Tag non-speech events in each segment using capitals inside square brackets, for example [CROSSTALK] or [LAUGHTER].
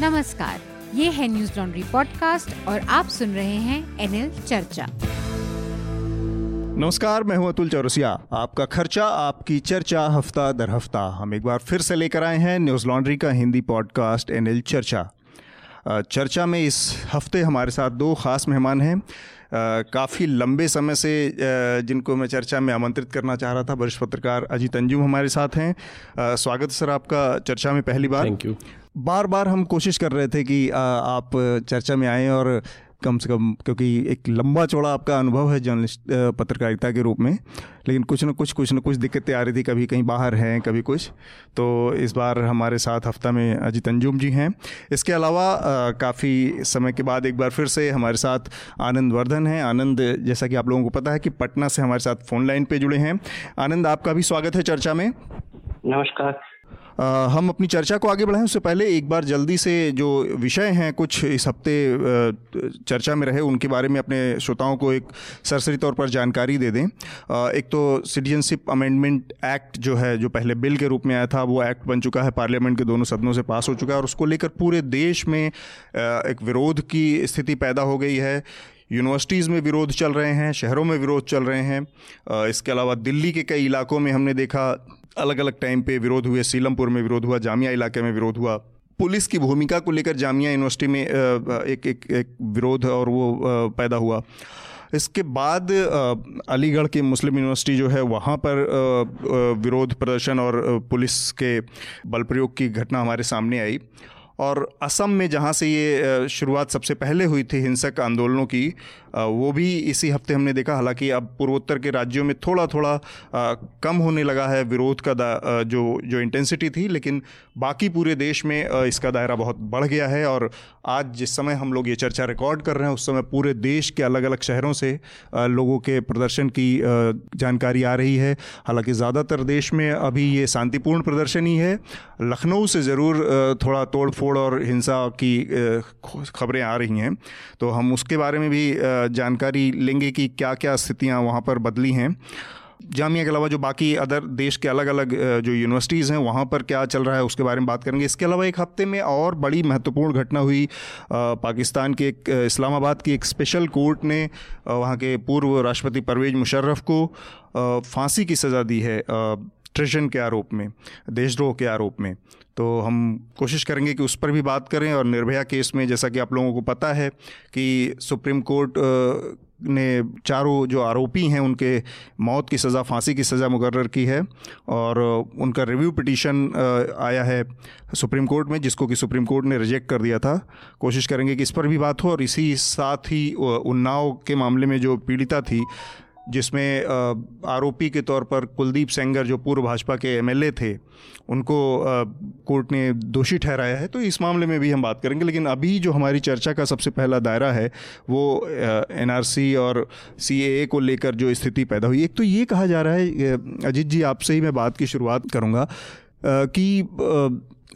नमस्कार ये है न्यूज़ लॉन्ड्री पॉडकास्ट और आप सुन रहे हैं एनएल चर्चा। नमस्कार मैं हूँ अतुल चौरसिया। आपका खर्चा आपकी चर्चा हफ़्ता दर हफ़्ता। हम एक बार फिर से लेकर आए हैं न्यूज़ लॉन्ड्री का हिंदी पॉडकास्ट एनएल चर्चा। चर्चा में इस हफ़्ते हमारे साथ दो खास मेहमान हैं। काफ़ी लंबे समय से जिनको मैं चर्चा में आमंत्रित करना चाह रहा था वरिष्ठ पत्रकार अजीत अंजुम हमारे साथ हैं। स्वागत सर आपका चर्चा में पहली बार। थैंक यू बार बार हम कोशिश कर रहे थे कि आप चर्चा में आएँ और कम से कम क्योंकि एक लंबा चौड़ा आपका अनुभव है जर्नलिस्ट पत्रकारिता के रूप में लेकिन कुछ न कुछ कुछ न कुछ दिक्कतें आ रही थी कभी कहीं बाहर हैं कभी कुछ। तो इस बार हमारे साथ हफ़्ता में अजीत अंजुम जी हैं। इसके अलावा काफ़ी समय के बाद एक बार फिर से हमारे साथ आनंद वर्धन हैं। आनंद जैसा कि आप लोगों को पता है कि पटना से हमारे साथ फ़ोन लाइन पर जुड़े हैं। आनंद आपका भी स्वागत है चर्चा में। नमस्कार। आ, हम अपनी चर्चा को आगे बढ़ाएँ। उससे पहले एक बार जल्दी से जो विषय हैं, कुछ इस हफ़्ते चर्चा में रहे, उनके बारे में अपने श्रोताओं को एक सरसरी तौर पर जानकारी दे दें। एक तो सिटीजनशिप अमेंडमेंट एक्ट जो है, जो पहले बिल के रूप में आया था, वो एक्ट बन चुका है। पार्लियामेंट के दोनों सदनों से पास हो चुका है और उसको लेकर पूरे देश में एक विरोध की स्थिति पैदा हो गई है। यूनिवर्सिटीज़ में विरोध चल रहे हैं, शहरों में विरोध चल रहे हैं। इसके अलावा दिल्ली के कई इलाकों में हमने देखा अलग अलग टाइम पे विरोध हुए। सीलमपुर में विरोध हुआ, जामिया इलाके में विरोध हुआ। पुलिस की भूमिका को लेकर जामिया यूनिवर्सिटी में एक एक एक विरोध और वो पैदा हुआ। इसके बाद अलीगढ़ की मुस्लिम यूनिवर्सिटी जो है, वहाँ पर विरोध प्रदर्शन और पुलिस के बल प्रयोग की घटना हमारे सामने आई। और असम में जहाँ से ये शुरुआत सबसे पहले हुई थी हिंसक आंदोलनों की वो भी इसी हफ़्ते हमने देखा। हालाँकि अब पूर्वोत्तर के राज्यों में थोड़ा थोड़ा कम होने लगा है विरोध का जो जो इंटेंसिटी थी, लेकिन बाकी पूरे देश में इसका दायरा बहुत बढ़ गया है और आज जिस समय हम लोग ये चर्चा रिकॉर्ड कर रहे हैं, उस समय पूरे देश के अलग अलग शहरों से लोगों के प्रदर्शन की जानकारी आ रही है। हालाँकि ज़्यादातर देश में अभी ये शांतिपूर्ण प्रदर्शन ही है। लखनऊ से ज़रूर थोड़ा तोड़ फोड़ और हिंसा की खबरें आ रही हैं। तो हम उसके बारे में भी जानकारी लेंगे कि क्या क्या स्थितियाँ वहाँ पर बदली हैं। जामिया के अलावा जो बाकी अदर देश के अलग अलग जो यूनिवर्सिटीज़ हैं, वहाँ पर क्या चल रहा है उसके बारे में बात करेंगे। इसके अलावा एक हफ़्ते में और बड़ी महत्वपूर्ण घटना हुई। पाकिस्तान के एक इस्लामाबाद की एक स्पेशल कोर्ट ने वहाँ के पूर्व राष्ट्रपति परवेज मुशर्रफ को फांसी की सज़ा दी है ट्रेशन के आरोप में, देशद्रोह के आरोप में। तो हम कोशिश करेंगे कि उस पर भी बात करें और निर्भया केस में जैसा कि आप लोगों को पता है कि सुप्रीम कोर्ट ने चारों जो आरोपी हैं उनके मौत की सज़ा, फांसी की सज़ा मुकर की है और उनका रिव्यू पिटीशन आया है सुप्रीम कोर्ट में, जिसको कि सुप्रीम कोर्ट ने रिजेक्ट कर दिया था। कोशिश करेंगे कि इस पर भी बात हो और इसी साथ ही उन्नाव के मामले में जो पीड़िता थी जिसमें आरोपी के तौर पर कुलदीप सेंगर, जो पूर्व भाजपा के एमएलए थे, उनको कोर्ट ने दोषी ठहराया है। तो इस मामले में भी हम बात करेंगे, लेकिन अभी जो हमारी चर्चा का सबसे पहला दायरा है, वो एनआरसी और सीएए को लेकर जो स्थिति पैदा हुई। एक तो ये कहा जा रहा है अजीत जी, आपसे ही मैं बात की शुरुआत करूँगा कि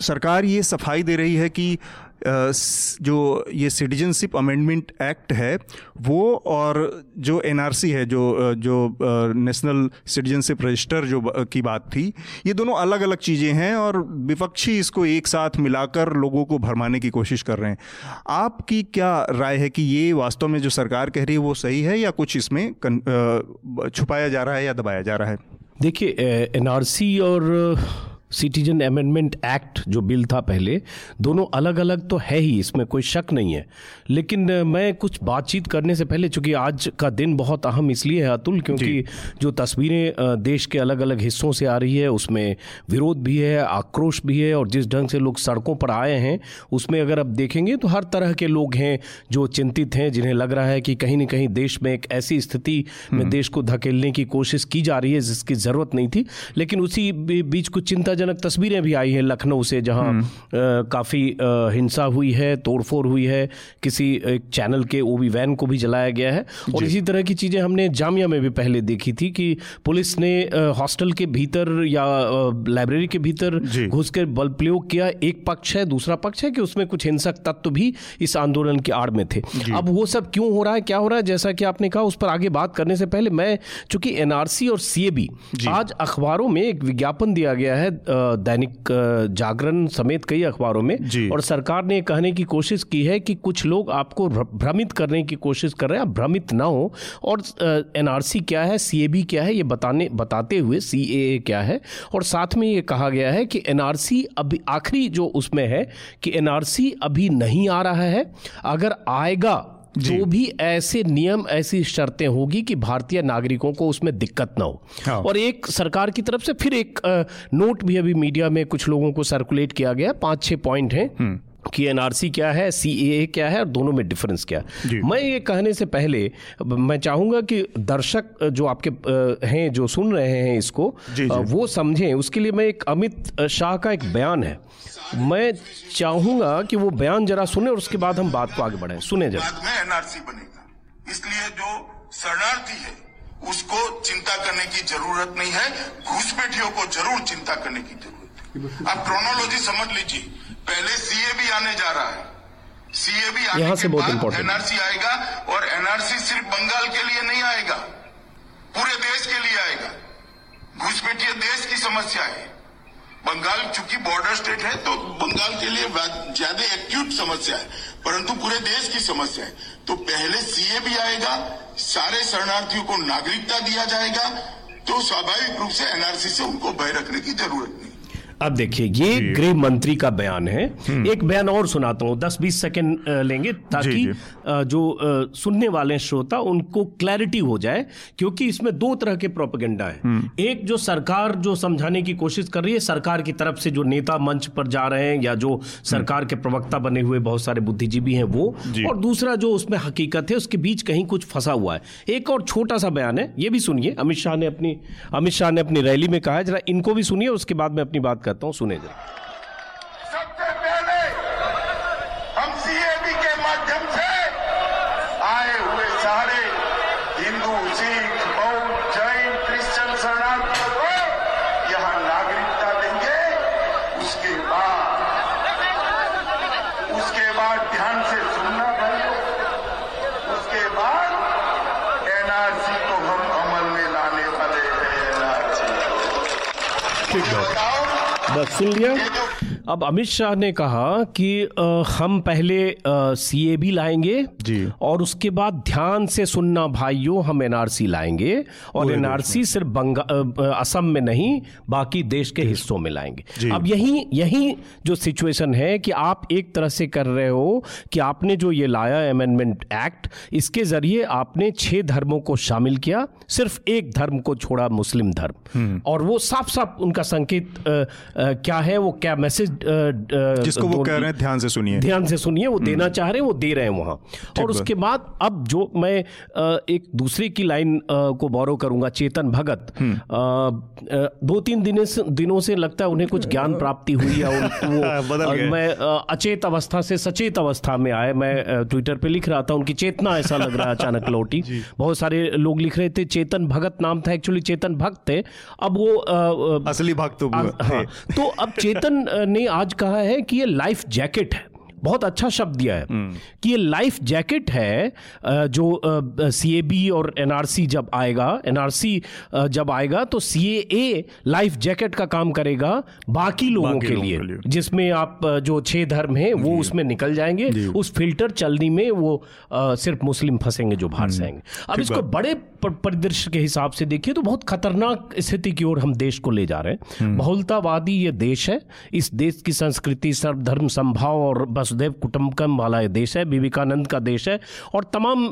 सरकार ये सफ़ाई दे रही है कि जो ये सिटीजनशिप अमेंडमेंट एक्ट है, वो और जो एनआरसी है, जो जो नेशनल सिटीजनशिप रजिस्टर जो की बात थी, ये दोनों अलग अलग चीज़ें हैं और विपक्षी इसको एक साथ मिलाकर लोगों को भरमाने की कोशिश कर रहे हैं। आपकी क्या राय है कि ये वास्तव में जो सरकार कह रही है वो सही है या कुछ इसमें छुपाया जा रहा है या दबाया जा रहा है? देखिए एनआरसी और सिटीजन अमेंडमेंट एक्ट जो बिल था पहले दोनों अलग अलग तो है ही इसमें कोई शक नहीं है। लेकिन मैं कुछ बातचीत करने से पहले चूँकि आज का दिन बहुत अहम इसलिए है अतुल क्योंकि जो। तस्वीरें देश के अलग अलग हिस्सों से आ रही है उसमें विरोध भी है आक्रोश भी है और जिस ढंग से लोग सड़कों पर आए हैं उसमें अगर आप देखेंगे तो हर तरह के लोग हैं जो चिंतित हैं जिन्हें लग रहा है कि कहीं ना कहीं देश में एक ऐसी स्थिति में हम्म। देश को धकेलने की कोशिश की जा रही है जिसकी ज़रूरत नहीं थी। लेकिन उसी बीच कुछ चिंता चिंताजनक तस्वीरें भी आई हैं लखनऊ से जहाँ हम्म। काफ़ी हिंसा हुई है तोड़फोड़ हुई है किसी एक चैनल के ओबी वैन को भी जलाया गया है। और इसी तरह की चीज़ें हमने जामिया में भी पहले देखी थी कि पुलिस ने हॉस्टल के भीतर या लाइब्रेरी के भीतर घुस कर बल प्रयोग किया। एक पक्ष है दूसरा पक्ष है कि उसमें कुछ हिंसक तत्व भी इस आंदोलन की आड़ में थे। अब वो सब क्यों हो रहा है क्या हो रहा है? जैसा कि आपने कहा उस पर आगे बात करने से पहले मैं चूँकि एनआरसी और सीएबी आज अखबारों में एक विज्ञापन दिया गया है दैनिक जागरण समेत कई अखबारों में और सरकार ने कहने की कोशिश की है कि कुछ लोग आपको भ्रमित करने की कोशिश कर रहे हैं आप भ्रमित ना हो। और एनआरसी क्या है सीएबी क्या है ये बताने बताते हुए सीएए क्या है। और साथ में ये कहा गया है कि एनआरसी अभी आखिरी जो उसमें है कि एनआरसी अभी नहीं आ रहा है। अगर आएगा तो भी ऐसे नियम ऐसी शर्तें होगी कि भारतीय नागरिकों को उसमें दिक्कत ना हो। हाँ। और एक सरकार की तरफ़ से फिर एक नोट भी अभी मीडिया में कुछ लोगों को सर्कुलेट किया गया। पाँच छह पॉइंट हैं हम्म। कि एनआरसी क्या है सी क्या है और दोनों में डिफरेंस क्या है। मैं ये कहने से पहले मैं चाहूँगा कि दर्शक जो आपके हैं जो सुन रहे हैं इसको जी जी। वो समझें। उसके लिए मैं एक अमित शाह का एक बयान है। मैं चाहूँगा कि वो बयान जरा सुने और उसके बाद हम बात को आगे बढ़ाएँ। सुने जरा। बाद में एनआरसी बनेगा। इसलिए जो शरणार्थी है उसको चिंता करने की ज़रूरत नहीं है घुसपैठियों को ज़रूर चिंता करने की ज़रूरत है। आप क्रोनोलॉजी समझ लीजिए। पहले सीए भी आने जा रहा है। सीए भी आने से बहुत इंपॉर्टेंट एनआरसी आएगा और एनआरसी सिर्फ़ बंगाल के लिए नहीं आएगा पूरे देश के लिए आएगा। घुसपैठिए देश की समस्या है। बंगाल, चूँकि बॉर्डर स्टेट है तो बंगाल के लिए ज़्यादा एक्यूट समस्या है, परंतु पूरे देश की समस्या है। तो पहले सीए भी आएगा, सारे शरणार्थियों को नागरिकता दिया जाएगा तो स्वाभाविक रूप से एनआरसी से उनको भय रखने की ज़रूरत नहीं। अब देखिए ये गृह मंत्री का बयान है। हम्म। एक बयान और सुनाता हूँ दस बीस सेकेंड लेंगे ताकि जी। जी। जो सुनने वाले श्रोता उनको क्लैरिटी हो जाए क्योंकि इसमें दो तरह के प्रोपेगेंडा है। हम्म। एक जो सरकार जो समझाने की कोशिश कर रही है सरकार की तरफ़ से जो नेता मंच पर जा रहे हैं या जो सरकार के प्रवक्ता बने हुए बहुत सारे बुद्धिजीवी हैं वो और दूसरा जो उसमें हकीकत है उसके बीच कहीं कुछ फंसा हुआ है। एक और छोटा सा बयान है ये भी सुनिए अमित शाह ने अपनी अमित शाह ने अपनी रैली में कहा जरा इनको भी सुनिए उसके बाद में अपनी बात करता हूँ सुने जरा सबसे पहले हम सीएबी के माध्यम से आए हुए सारे हिंदू सिख बौद्ध जैन क्रिश्चियन शरणार्थियों को यहाँ नागरिकता देंगे उसके बाद उसके बाद ध्यान से सुनना भाइयों उसके बाद एनआरसी को हम अमल में लाने वाले हैं एनआरसी ठीक है बस सुन लिया अब अमित शाह ने कहा कि आ, हम पहले सी ए भी लाएँगे जी। और उसके बाद ध्यान से सुनना भाइयों हम एनआरसी लाएँगे और एनआरसी सिर्फ़ बंगाल असम में नहीं बाकी देश के हिस्सों में लाएँगे। अब यही यही जो सिचुएशन है कि आप एक तरह से कर रहे हो कि आपने जो ये लाया अमेंडमेंट एक्ट इसके ज़रिए आपने छह धर्मों को शामिल किया सिर्फ़ एक धर्म को छोड़ा मुस्लिम धर्म। हम्म। और वो साफ़ साफ़ उनका संकेत आ, आ, क्या है वो क्या मैसेज जिसको वो कह रहे हैं ध्यान से सुनिए। ध्यान से सुनिए वो देना हम्म। चाह रहे हैं वो दे रहे हैं वहाँ। और उसके बाद अब जो मैं एक दूसरे की लाइन को बोरो करूँगा चेतन भगत। हम्म। दो तीन दिनों से दिनों से लगता है उन्हें कुछ ज्ञान प्राप्ति हुई है [LAUGHS] वो मैं अचेत अवस्था से सचेत अवस्था में आए। मैं ट्विटर पे लिख रहा था उनकी चेतना ऐसा लग रहा है अचानक [LAUGHS] लौटी। बहुत सारे लोग लिख रहे थे चेतन भगत नाम था एक्चुअली चेतन भक्त थे। अब वो असली भक्त हाँ, [LAUGHS] तो अब चेतन ने आज कहा है कि ये लाइफ जैकेट है। बहुत अच्छा शब्द दिया है हम्म। कि ये लाइफ जैकेट है जो सी ए बी और एनआरसी जब आएगा एनआरसी जब आएगा तो सी ए लाइफ जैकेट का काम करेगा बाकी लोगों बाकी के लिए, लिए। जिसमें आप जो छह धर्म हैं वो उसमें निकल जाएँगे उस फ़िल्टर चलनी में वो सिर्फ़ मुस्लिम फंसेंगे जो बाहर से हम्म। आएँगे अब इसको बड़े परिदृश्य के हिसाब से देखिए तो बहुत खतरनाक स्थिति की ओर हम देश को ले जा रहे हैं हम्म। बहुलतावादी ये देश है इस देश की संस्कृति सर्वधर्म संभाव और बस वसुदेव कुटुंबकम वाला देश है विवेकानंद का देश है। और तमाम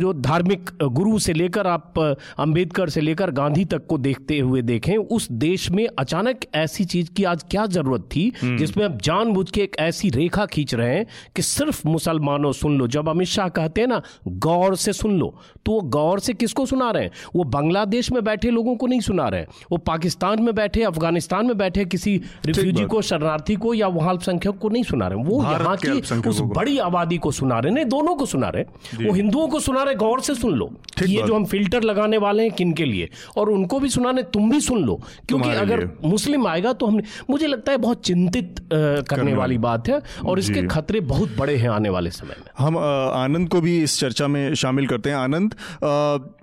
जो धार्मिक गुरु से लेकर आप अंबेडकर से लेकर गांधी तक को देखते हुए देखें उस देश में अचानक ऐसी चीज़ की आज क्या ज़रूरत थी हम्म। जिसमें आप जानबूझ के एक ऐसी रेखा खींच रहे हैं कि सिर्फ़ मुसलमानों सुन लो। जब अमित शाह कहते हैं ना गौर से सुन लो तो वो गौर से किसको सुना रहे हैं? वो बांग्लादेश में बैठे लोगों को नहीं सुना रहे वो पाकिस्तान में बैठे अफ़गानिस्तान में बैठे किसी रिफ्यूजी को शरणार्थी को या वहाँ अल्पसंख्यक को नहीं सुना रहे वो यहाँ जबकि उस बड़ी आबादी को सुना रहे नहीं दोनों को सुना रहे। वो हिंदुओं को सुना रहे गौर से सुन लो। ये जो हम फ़िल्टर लगाने वाले हैं किन के लिए? और उनको भी सुनाने तुम भी सुन लो। क्योंकि अगर मुस्लिम आएगा तो हमने मुझे लगता है बहुत चिंतित करने वाली बात है और इसके खतरे बहुत बड़े हैं आने वाले समय में। हम आनंद को भी इस चर्चा में शामिल करते हैं। आनंद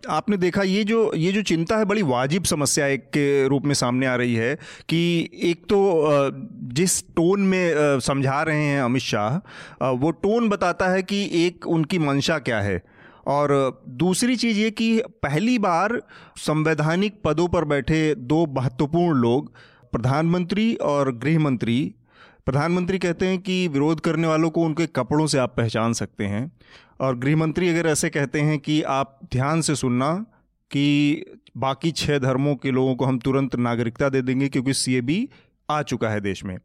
आपने देखा ये जो ये जो चिंता है बड़ी वाजिब समस्या एक के रूप में सामने आ रही है कि एक तो जिस टोन में समझा रहे हैं अमित शाह वो टोन बताता है कि एक उनकी मंशा क्या है। और दूसरी चीज़ ये कि पहली बार संवैधानिक पदों पर बैठे दो महत्वपूर्ण लोग, प्रधानमंत्री और गृह मंत्री प्रधानमंत्री कहते हैं कि विरोध करने वालों को उनके कपड़ों से आप पहचान सकते हैं। और गृह मंत्री अगर ऐसे कहते हैं कि आप ध्यान से सुनना कि बाकी छः धर्मों के लोगों को हम तुरंत नागरिकता दे देंगे क्योंकि सीएबी आ चुका है देश में।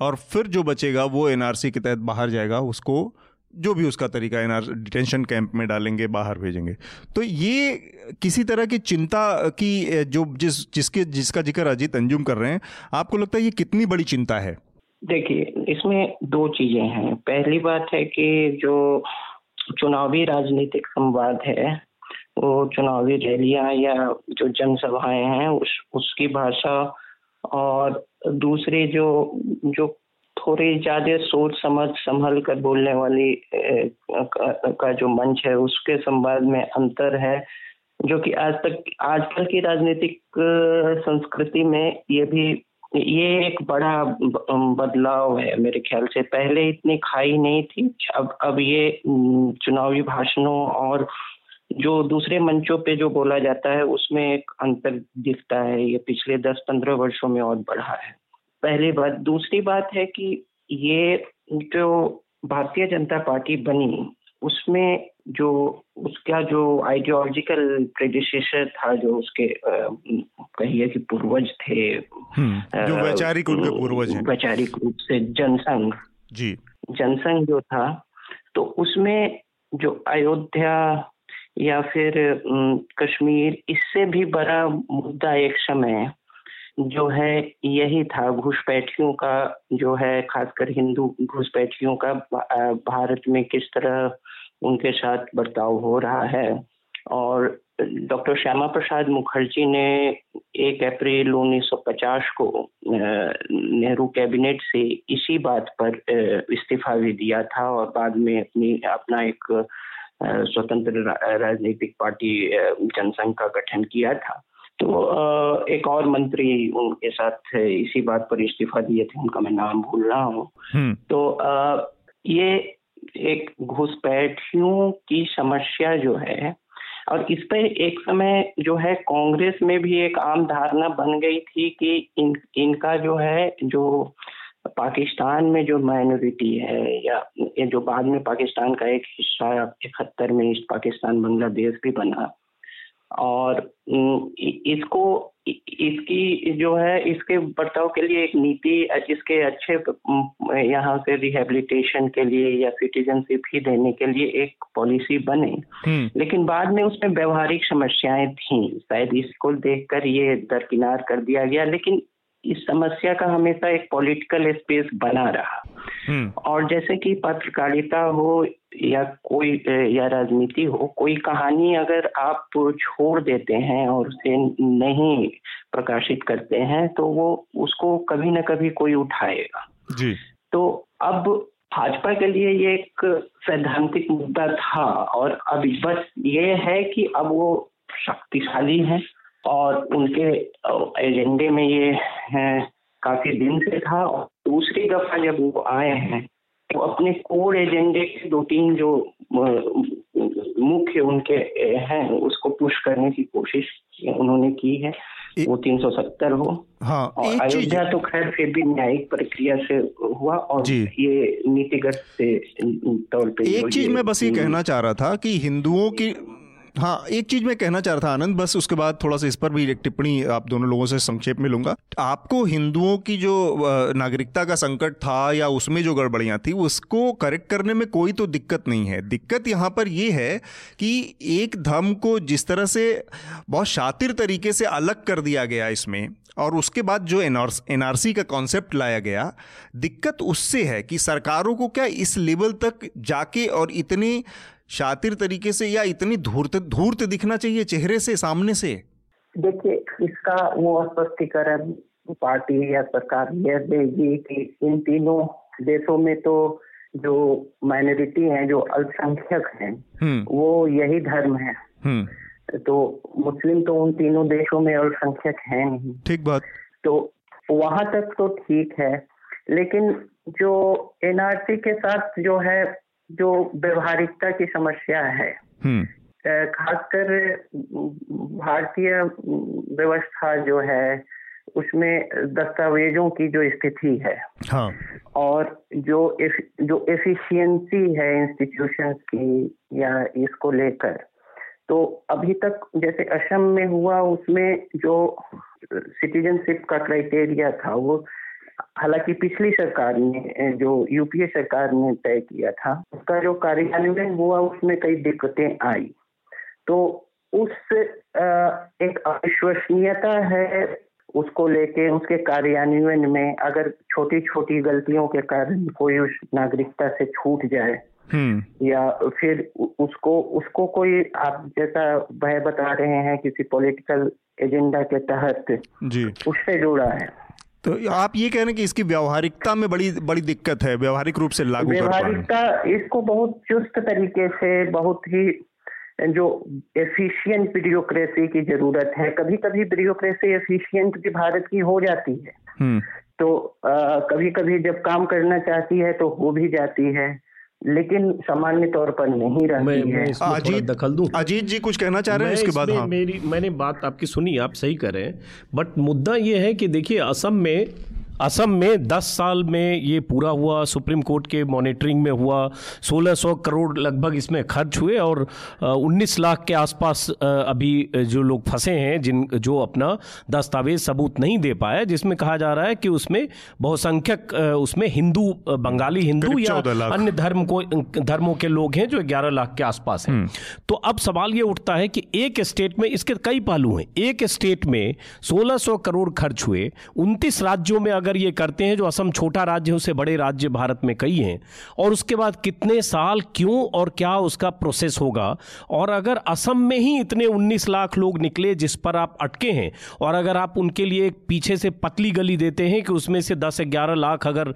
और फिर जो बचेगा वो एनआरसी के तहत बाहर जाएगा, उसको जो भी उसका तरीका एनआर डिटेंशन कैंप में डालेंगे, बाहर भेजेंगे। तो ये किसी तरह की चिंता की जो जिस, जिसके, जिसका ज़िक्र अजीत अंजुम कर रहे हैं, आपको लगता है ये कितनी बड़ी चिंता है? देखिए, इसमें दो चीज़ें हैं। पहली बात है कि जो चुनावी राजनीतिक संवाद है, वो चुनावी रैलियाँ या जो जनसभाएँ हैं, उस, उसकी भाषा और दूसरी जो जो थोड़ी ज़्यादा सोच समझ संभल कर बोलने वाली का जो मंच है, उसके संवाद में अंतर है, जो कि आज तक, आजकल की राजनीतिक संस्कृति में ये भी, ये एक बड़ा बदलाव है मेरे ख्याल से। पहले इतनी खाई नहीं थी, अब अब ये चुनावी भाषणों और जो दूसरे मंचों पे जो बोला जाता है उसमें एक अंतर दिखता है। ये पिछले दस पंद्रह वर्षों में और बढ़ा है। पहली बात दूसरी बात है कि ये जो भारतीय जनता पार्टी बनी उसमें जो उसका जो आइडियोलॉजिकल प्रेडिसेसर था जो उसके कहिए कि पूर्वज थे हम्म, जो वैचारिक उनके पूर्वज हैं। वैचारिक रूप से जनसंघ। जी। जनसंघ जो था तो उसमें जो अयोध्या या फिर कश्मीर, इससे भी बड़ा मुद्दा एक समय जो है यही था। घुसपैठियों का जो है, खासकर हिंदू घुसपैठियों का भारत में किस तरह उनके साथ बर्ताव हो रहा है। और डॉक्टर श्यामा प्रसाद मुखर्जी ने एक अप्रैल 1950 को नेहरू कैबिनेट से इसी बात पर इस्तीफा भी दिया था और बाद में अपनी, अपना एक स्वतंत्र राजनीतिक पार्टी जनसंघ का गठन किया था तो एक और मंत्री उनके साथ इसी बात पर इस्तीफा दिए थे उनका मैं नाम भूल रहा हूँ हम्म। तो ये एक घुसपैठियों की समस्या जो है और इस पर एक समय जो है कांग्रेस में भी एक आम धारणा बन गई थी कि इन इनका जो है जो पाकिस्तान में जो माइनॉरिटी है या ये जो बाद में पाकिस्तान का एक हिस्सा इकहत्तर में ईस्ट पाकिस्तान बांग्लादेश भी बना। और इसको इसकी जो है इसके बर्ताव के लिए एक नीति इसके अच्छे यहाँ से रिहेबिलिटेशन के लिए या सिटीजनशिप ही देने के लिए एक पॉलिसी बने। हम्म। लेकिन बाद में उसमें व्यवहारिक समस्याएँ थी। शायद इसको देखकर ये दरकिनार कर दिया गया। लेकिन इस समस्या का हमेशा एक पॉलिटिकल स्पेस बना रहा। हम्म। और जैसे कि पत्रकारिता हो या कोई या राजनीति हो कोई कहानी अगर आप छोड़ देते हैं और उसे नहीं प्रकाशित करते हैं तो वो उसको कभी ना कभी कोई उठाएगा। जी। तो अब भाजपा के लिए ये एक सैद्धांतिक मुद्दा था और अब बस ये है कि अब वो शक्तिशाली है। और उनके एजेंडे में ये है काफ़ी दिन से था। और दूसरी दफ़ा जब वो आए हैं तो अपने कोर एजेंडे के दो तीन जो मुख्य उनके हैं उसको पुश करने की कोशिश उन्होंने की है। वो 370 हो। हाँ और अयोध्या तो खैर फिर भी न्यायिक प्रक्रिया से हुआ और जी। ये नीतिगत से तौर पे एक चीज़ मैं बस ये कहना चाह रहा था कि हिंदुओं की हाँ एक चीज़ मैं कहना चाह रहा था, आनंद, बस उसके बाद थोड़ा सा इस पर भी एक टिप्पणी आप दोनों लोगों से संक्षेप में लूँगा। आपको हिंदुओं की जो नागरिकता का संकट था या उसमें जो गड़बड़ियाँ थी, उसको करेक्ट करने में कोई तो दिक्कत नहीं है। दिक्कत यहाँ पर यह है कि एक धर्म को जिस तरह से बहुत शातिर तरीके से अलग कर दिया गया इसमें, और उसके बाद जो एनआरसी का कॉन्सेप्ट लाया गया, दिक्कत उससे है कि सरकारों को क्या इस लेवल तक जाके और इतने शातिर तरीके से या इतनी धूर्त धूर्त दिखना चाहिए चेहरे से सामने से देखिए इसका वो स्पष्टीकरण पार्टी या सरकार यह देगी कि इन तीनों देशों में तो जो माइनॉरिटी हैं जो अल्पसंख्यक हैं हम्म। वो यही धर्म है हम्म। तो मुस्लिम तो उन तीनों देशों में अल्पसंख्यक है नहीं ठीक बात तो वहाँ तक तो ठीक है लेकिन जो एनआरसी के साथ जो है जो व्यवहारिकता की समस्या है हम्म। खासकर भारतीय व्यवस्था जो है उसमें दस्तावेजों की जो स्थिति है हाँ। और जो एफ़, जो एफिशिएंसी है इंस्टीट्यूशन की या इसको लेकर तो अभी तक जैसे असम में हुआ उसमें जो सिटीजनशिप का क्राइटेरिया था वो हालाँकि पिछली सरकार ने जो यूपीए सरकार ने तय किया था उसका जो कार्यान्वयन हुआ उसमें कई दिक्कतें आई। तो उस एक अविश्वसनीयता है उसको लेके उसके कार्यान्वयन में अगर छोटी छोटी गलतियों के कारण कोई उस नागरिकता से छूट जाए हम्म। या फिर उसको उसको कोई आप जैसा भय बता रहे हैं किसी पॉलिटिकल एजेंडा के तहत जी। उससे जुड़ा है। तो आप ये कह रहे हैं कि इसकी व्यवहारिकता में बड़ी बड़ी दिक्कत है व्यवहारिक रूप से लागू व्यवहारिकता इसको बहुत चुस्त तरीके से बहुत ही जो एफिशिएंट ब्यूरोक्रेसी की ज़रूरत है कभी कभी ब्यूरोक्रेसी एफिशिएंट भी भारत की हो जाती है। हम्म। तो आ, कभी कभी जब काम करना चाहती है तो हो भी जाती है। लेकिन सामान्य तौर पर नहीं रहती मैं, है। मैं अजीत दखल दूँ। अजीत जी कुछ कहना चाह रहे हैं इसके बाद? हाँ। मेरी मैंने बात आपकी सुनी आप सही कर। रहे हैं बट मुद्दा ये है कि देखिए असम में असम में 10 साल में ये पूरा हुआ सुप्रीम कोर्ट के मॉनिटरिंग में हुआ 1600 करोड़ लगभग इसमें खर्च हुए और 19 लाख के आसपास अभी जो लोग फंसे हैं जिन जो अपना दस्तावेज़ सबूत नहीं दे पाए जिसमें कहा जा रहा है कि उसमें बहुसंख्यक उसमें हिंदू बंगाली हिंदू या अन्य धर्म को धर्मों के लोग हैं जो 11 लाख के आसपास हैं। हम्म। तो अब सवाल ये उठता है कि एक स्टेट में इसके कई पहलू हैं। एक स्टेट में 1600 करोड़ खर्च हुए उनतीस राज्यों में अगर अगर ये करते हैं, जो असम छोटा राज्य है, उससे बड़े राज्य भारत में कई हैं, और उसके बाद कितने साल, क्यों और क्या उसका प्रोसेस होगा? और अगर असम में ही इतने 19 लाख लोग निकले जिस पर आप अटके हैं, और अगर आप उनके लिए पीछे से पतली गली देते हैं कि उसमें से 10 ग्यारह लाख अगर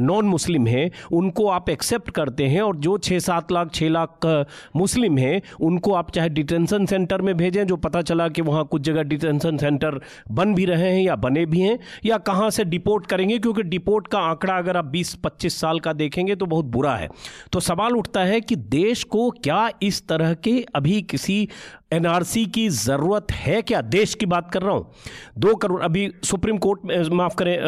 नॉन मुस्लिम हैं, उनको आप एक्सेप्ट करते हैं, और जो छः सात लाख छः लाख मुस्लिम हैं, उनको आप चाहे डिटेंशन सेंटर में भेजें, जो पता चला कि वहाँ कुछ जगह डिटेंशन सेंटर बन भी रहे हैं या बने भी हैं, या कहाँ से डिपोर्ट करेंगे, क्योंकि डिपोर्ट का आंकड़ा अगर आप 20-25 साल का देखेंगे तो बहुत बुरा है। तो सवाल उठता है कि देश को क्या इस तरह के अभी किसी एनआरसी की ज़रूरत है क्या? देश की बात कर रहा हूँ। दो करोड़ अभी सुप्रीम कोर्ट में माफ़ करें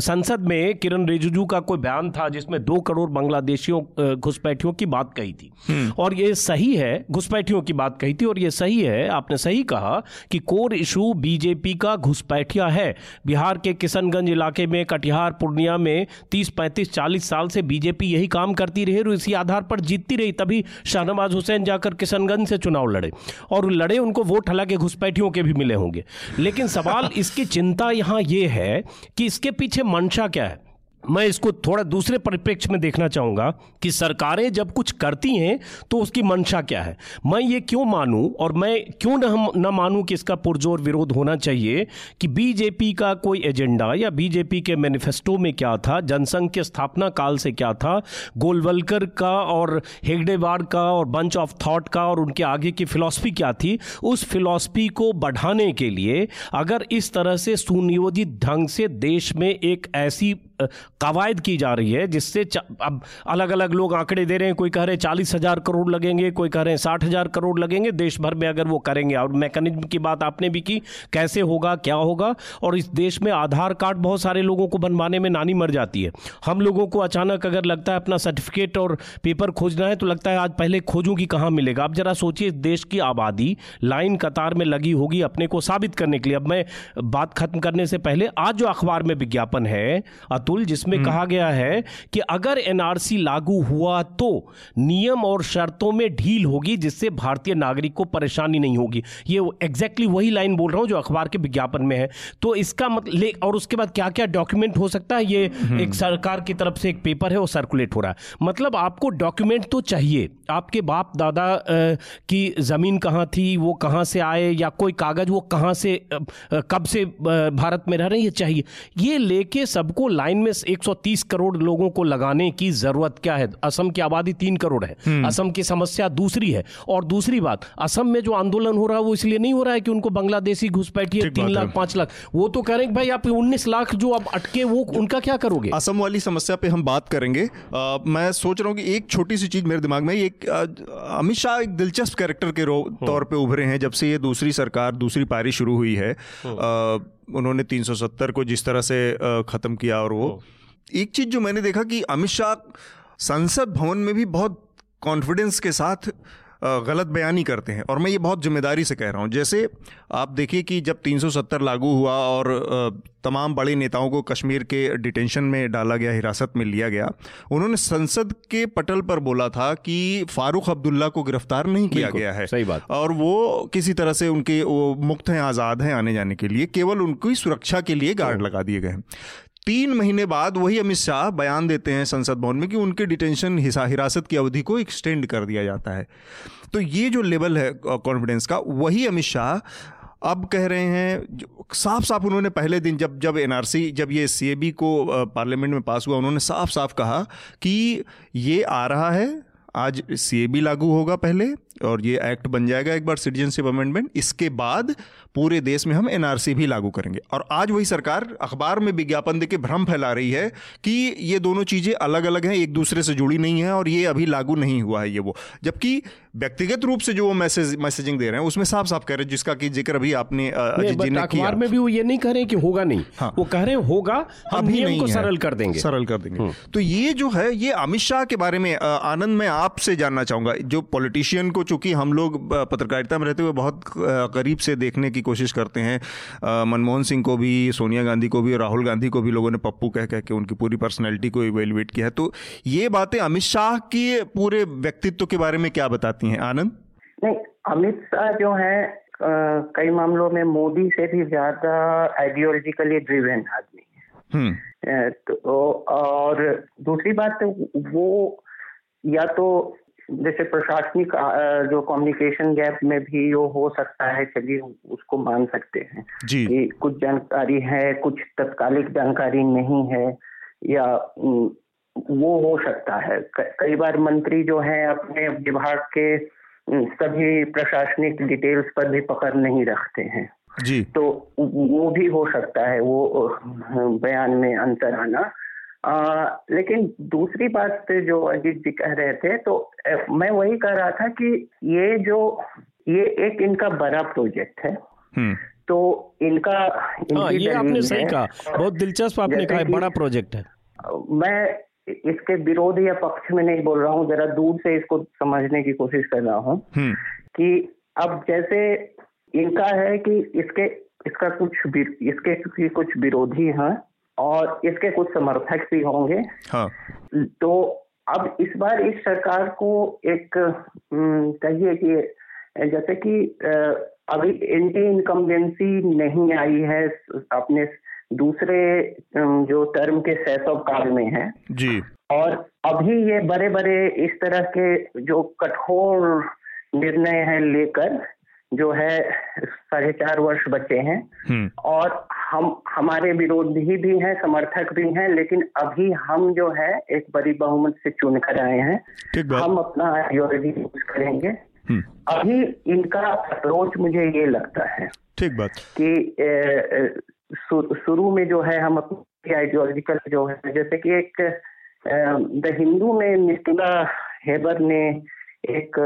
संसद में किरण रिजिजू का कोई बयान था जिसमें दो करोड़ बांग्लादेशियों घुसपैठियों की बात कही थी। हम्म। और ये सही है घुसपैठियों की बात कही थी और ये सही है आपने सही कहा कि कोर इशू बीजेपी का घुसपैठिया है। बिहार के किशनगंज इलाके में कटिहार पूर्णिया में तीस पैंतीस चालीस साल से बीजेपी यही काम करती रही और इसी आधार पर जीतती रही तभी शाहनवाज हुसैन जाकर किशनगंज से चुनाव लड़े। और और लड़े, उनको वोट हला के घुसपैठियों के भी मिले होंगे। लेकिन सवाल इसकी चिंता यहाँ ये है कि इसके पीछे मंशा क्या है? मैं इसको थोड़ा दूसरे परिप्रेक्ष्य में देखना चाहूँगा कि सरकारें जब कुछ करती हैं तो उसकी मंशा क्या है? मैं ये क्यों मानूं और मैं क्यों न न मानूं कि इसका पुरजोर विरोध होना चाहिए कि बीजेपी का कोई एजेंडा या बीजेपी के मैनिफेस्टो में क्या था, जनसंघ के स्थापना काल से क्या था, गोलवलकर का और हेगडेवार का और बंच ऑफ़ थॉट का और उनके आगे की फिलॉसफी क्या थी, उस फिलॉसफी को बढ़ाने के लिए अगर इस तरह से सुनियोजित ढंग से देश में एक ऐसी कवायद की जा रही है, जिससे अब अलग अलग लोग आंकड़े दे रहे हैं, कोई कह रहे हैं चालीस हज़ार करोड़ लगेंगे, कोई कह रहे हैं साठ हज़ार करोड़ लगेंगे, देश भर में अगर वो करेंगे। और मैकेनिज्म की बात आपने भी की, कैसे होगा, क्या होगा, और इस देश में आधार कार्ड बहुत सारे लोगों को बनवाने में नानी मर जाती है। हम लोगों को अचानक अगर लगता है अपना सर्टिफिकेट और पेपर खोजना है तो लगता है आज पहले खोजूं कि कहाँ मिलेगा। आप जरा सोचिए देश की आबादी लाइन कतार में लगी होगी अपने को साबित करने के लिए। अब मैं बात खत्म करने से पहले, आज जो अखबार में विज्ञापन है अतुल जिसमें हम्म। कहा गया है कि अगर एनआरसी लागू हुआ तो नियम और शर्तों में ढील होगी जिससे भारतीय नागरिक को परेशानी नहीं होगी। ये एग्जैक्टली वही लाइन बोल रहा हूँ जो अखबार के विज्ञापन में है। तो इसका मतलब और उसके बाद क्या क्या डॉक्यूमेंट हो सकता है? ये हम्म। एक सरकार की तरफ़ से एक पेपर है वो सर्कुलेट हो रहा है। मतलब आपको डॉक्यूमेंट तो चाहिए। आपके बाप दादा की ज़मीन कहाँ थी वो कहाँ से आए या कोई कागज़ वो कहाँ से कब से भारत में रह रहे हैं ये चाहिए। ये लेके सबको लाइन में 130 करोड़ लोगों को लगाने की ज़रूरत क्या है? असम की आबादी तीन करोड़ है। हम्म। असम की समस्या दूसरी है। और दूसरी बात असम में जो आंदोलन हो रहा है वो इसलिए नहीं हो रहा है कि उनको बांग्लादेशी घुसपैठी है तीन लाख पाँच लाख। वो तो कह रहे हैं भाई आप उन्नीस लाख जो अब अटके वो उनका क्या करोगे? असम वाली समस्या पे हम बात करेंगे। आ, मैं सोच रहा हूँ कि एक छोटी सी चीज़ मेरे दिमाग में एक अमित शाह एक दिलचस्प कैरेक्टर के हाँ। तौर पे उभरे हैं जब से ये दूसरी सरकार दूसरी पारी शुरू हुई है। हाँ। उन्होंने 370 को जिस तरह से ख़त्म किया और वो। एक चीज़ जो मैंने देखा कि अमित शाह संसद भवन में भी बहुत कॉन्फिडेंस के साथ गलत बयानी करते हैं। और मैं ये बहुत ज़िम्मेदारी से कह रहा हूँ। जैसे आप देखिए कि जब 370 लागू हुआ और तमाम बड़े नेताओं को कश्मीर के डिटेंशन में डाला गया हिरासत में लिया गया उन्होंने संसद के पटल पर बोला था कि फारूक अब्दुल्ला को गिरफ़्तार नहीं किया गया है। सही बात। और वो किसी तरह से उनके वो मुक्त हैं आज़ाद हैं आने जाने के लिए केवल उनकी सुरक्षा के लिए गार्ड लगा दिए गए हैं। तीन महीने बाद वही अमित शाह बयान देते हैं संसद भवन में कि उनके डिटेंशन हिरासत की अवधि को एक्सटेंड कर दिया जाता है। तो ये जो लेवल है कॉन्फिडेंस का, वही अमित शाह अब कह रहे हैं साफ़ साफ़ उन्होंने पहले दिन जब जब एनआरसी जब ये सीएबी को पार्लियामेंट में पास हुआ, उन्होंने साफ़ साफ़ कहा कि ये आ रहा है, आज सीएबी लागू होगा पहले और ये एक्ट बन जाएगा एक बार सिटीजनशिप अमेंडमेंट। इसके बाद पूरे देश में हम एनआरसी भी लागू करेंगे। और आज वही सरकार अखबार में विज्ञापन देके भ्रम फैला रही है कि ये दोनों चीज़ें अलग अलग हैं एक दूसरे से जुड़ी नहीं है और ये अभी लागू नहीं हुआ है ये वो। जबकि व्यक्तिगत रूप से जो वो मैसेज मैसेजिंग दे रहे हैं उसमें साफ़ साफ़ कह रहे हैं जिसका कि ज़िक्र अभी आपने अखबार में भी वो ये नहीं कह रहे कि होगा नहीं। हाँ। वो कह रहे हैं होगा हम नियम को सरल कर देंगे। सरल कर देंगे। हम्म। तो ये जो है ये अमित शाह के बारे में आनंद मैं आपसे जानना चाहूँगा। जो पॉलिटिशियन को चूँकि हम लोग पत्रकारिता में रहते हुए बहुत करीब से देखने की कोशिश करते हैं मनमोहन सिंह को भी सोनिया गांधी को भी राहुल गांधी को भी लोगों ने पप्पू कह कह के उनकी पूरी पर्सनैलिटी को इवेलुएट किया है। तो ये बातें अमित शाह के पूरे व्यक्तित्व के बारे में क्या बताती हैं? आनंद? नहीं अमित शाह जो है कई मामलों में मोदी से भी ज़्यादा आइडियोलॉजिकली ड्रिवेन आदमी है। हम्म। तो और दूसरी बात वो या तो जैसे प्रशासनिक जो कम्युनिकेशन गैप में भी वो हो सकता है चलिए उसको मान सकते हैं। जी। कि कुछ जानकारी है कुछ तत्कालिक जानकारी नहीं है या वो हो सकता है। कई बार मंत्री जो है अपने विभाग के सभी प्रशासनिक डिटेल्स पर भी पकड़ नहीं रखते हैं। जी। तो वो भी हो सकता है वो बयान में अंतर आना। आ, लेकिन दूसरी बात जो अजीत जी कह रहे थे तो मैं वही कह रहा था कि ये जो ये एक इनका बड़ा प्रोजेक्ट है हम्म। तो इनका हाँ, ये आपने सही कहा बहुत दिलचस्प आपने कहा बड़ा प्रोजेक्ट है मैं इसके विरोध या पक्ष में नहीं बोल रहा हूँ जरा दूर से इसको समझने की कोशिश कर रहा हूँ हम्म। कि अब जैसे इनका है कि इसके इसका कुछ इसके कुछ विरोधी हैं और इसके कुछ समर्थक भी होंगे। हाँ। तो अब इस बार इस सरकार को एक कहिए कि जैसे कि अभी एंटी इनकम्बेंसी नहीं आई है अपने दूसरे जो टर्म के सैसव काल में है। जी। और अभी ये बड़े बड़े इस तरह के जो कठोर निर्णय है लेकर जो है साढ़े चार वर्ष बचे हैं। हम्म। और हम हमारे विरोधी भी हैं समर्थक भी हैं लेकिन अभी हम जो है एक बड़ी बहुमत से चुन कर आए हैं। हम अपना आइडियोलॉजी यूज़ करेंगे। हम्म। अभी इनका अप्रोच मुझे ये लगता है ठीक बात। कि शुरू में जो है हम अपनी आइडियोलॉजिकल जो है जैसे कि एक द हिंदू में निस्तुला हेबर ने एक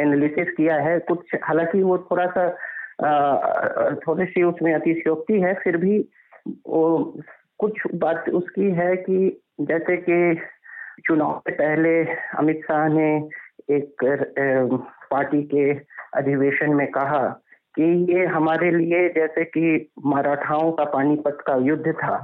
एनालिसिस किया है। कुछ, हालाँकि वो थोड़ा सा थोड़ी सी उसमें अतिशयोक्ति है, फिर भी वो कुछ बात उसकी है कि जैसे कि चुनाव से पहले अमित शाह ने एक पार्टी के अधिवेशन में कहा कि ये हमारे लिए जैसे कि मराठाओं का पानीपत का युद्ध था,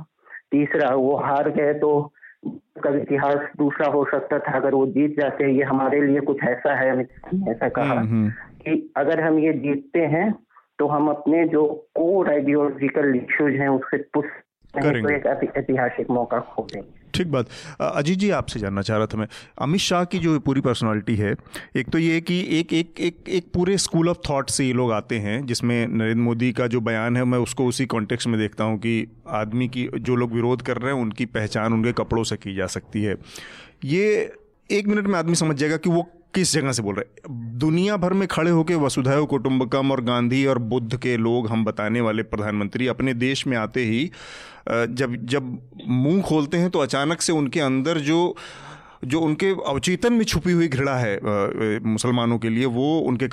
तीसरा वो हार गए तो का इतिहास दूसरा हो सकता था अगर वो जीत जाते हैं ये हमारे लिए कुछ ऐसा है अमित ऐसा कहा। हम्म, हम्म। कि अगर हम ये जीतते हैं तो हम अपने जो कोर आइडियोलॉजिकल इश्यूज़ हैं उससे पुष्ट तो एक ऐतिहासिक मौका खो देंगे ठीक बात। अजीत जी, आपसे जानना चाह रहा था मैं। अमित शाह की जो पूरी पर्सनालिटी है, एक तो ये कि एक एक एक एक पूरे स्कूल ऑफ़ थॉट से ये लोग आते हैं, जिसमें नरेंद्र मोदी का जो बयान है, मैं उसको उसी कॉन्टेक्स्ट में देखता हूँ कि आदमी की जो लोग विरोध कर रहे हैं, उनकी पहचान उनके कपड़ों से की जा सकती है। ये एक मिनट में आदमी समझ जाएगा कि वो किस जगह से बोल रहे दुनिया भर में खड़े होकर वसुधैव कुटुंबकम और गांधी और बुद्ध के लोग हम बताने वाले प्रधानमंत्री अपने देश में आते ही जब जब मुँह खोलते हैं तो अचानक से उनके अंदर जो जो उनके अवचेतन में छुपी हुई घृणा है मुसलमानों के लिए, वो उनके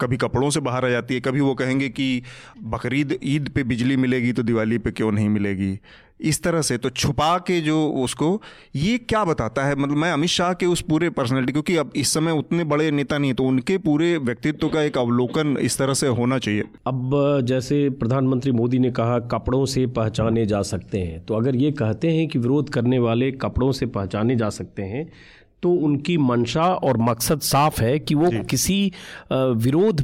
कभी कपड़ों से बाहर आ जाती है, कभी वो कहेंगे कि बकरीद ईद पे बिजली मिलेगी तो दिवाली पे क्यों नहीं मिलेगी? इस तरह से तो छुपा के जो उसको, ये क्या बताता है? मतलब मैं अमित शाह के उस पूरे पर्सनैलिटी क्योंकि अब इस समय उतने बड़े नेता नहीं तो उनके पूरे व्यक्तित्व का एक अवलोकन इस तरह से होना चाहिए। अब, जैसे प्रधानमंत्री मोदी ने कहा, कपड़ों से पहचाने जा सकते हैं। तो अगर ये कहते हैं कि विरोध करने वाले कपड़ों से पहचाने जा सकते हैं तो उनकी मंशा और मकसद साफ़ है कि वो किसी विरोध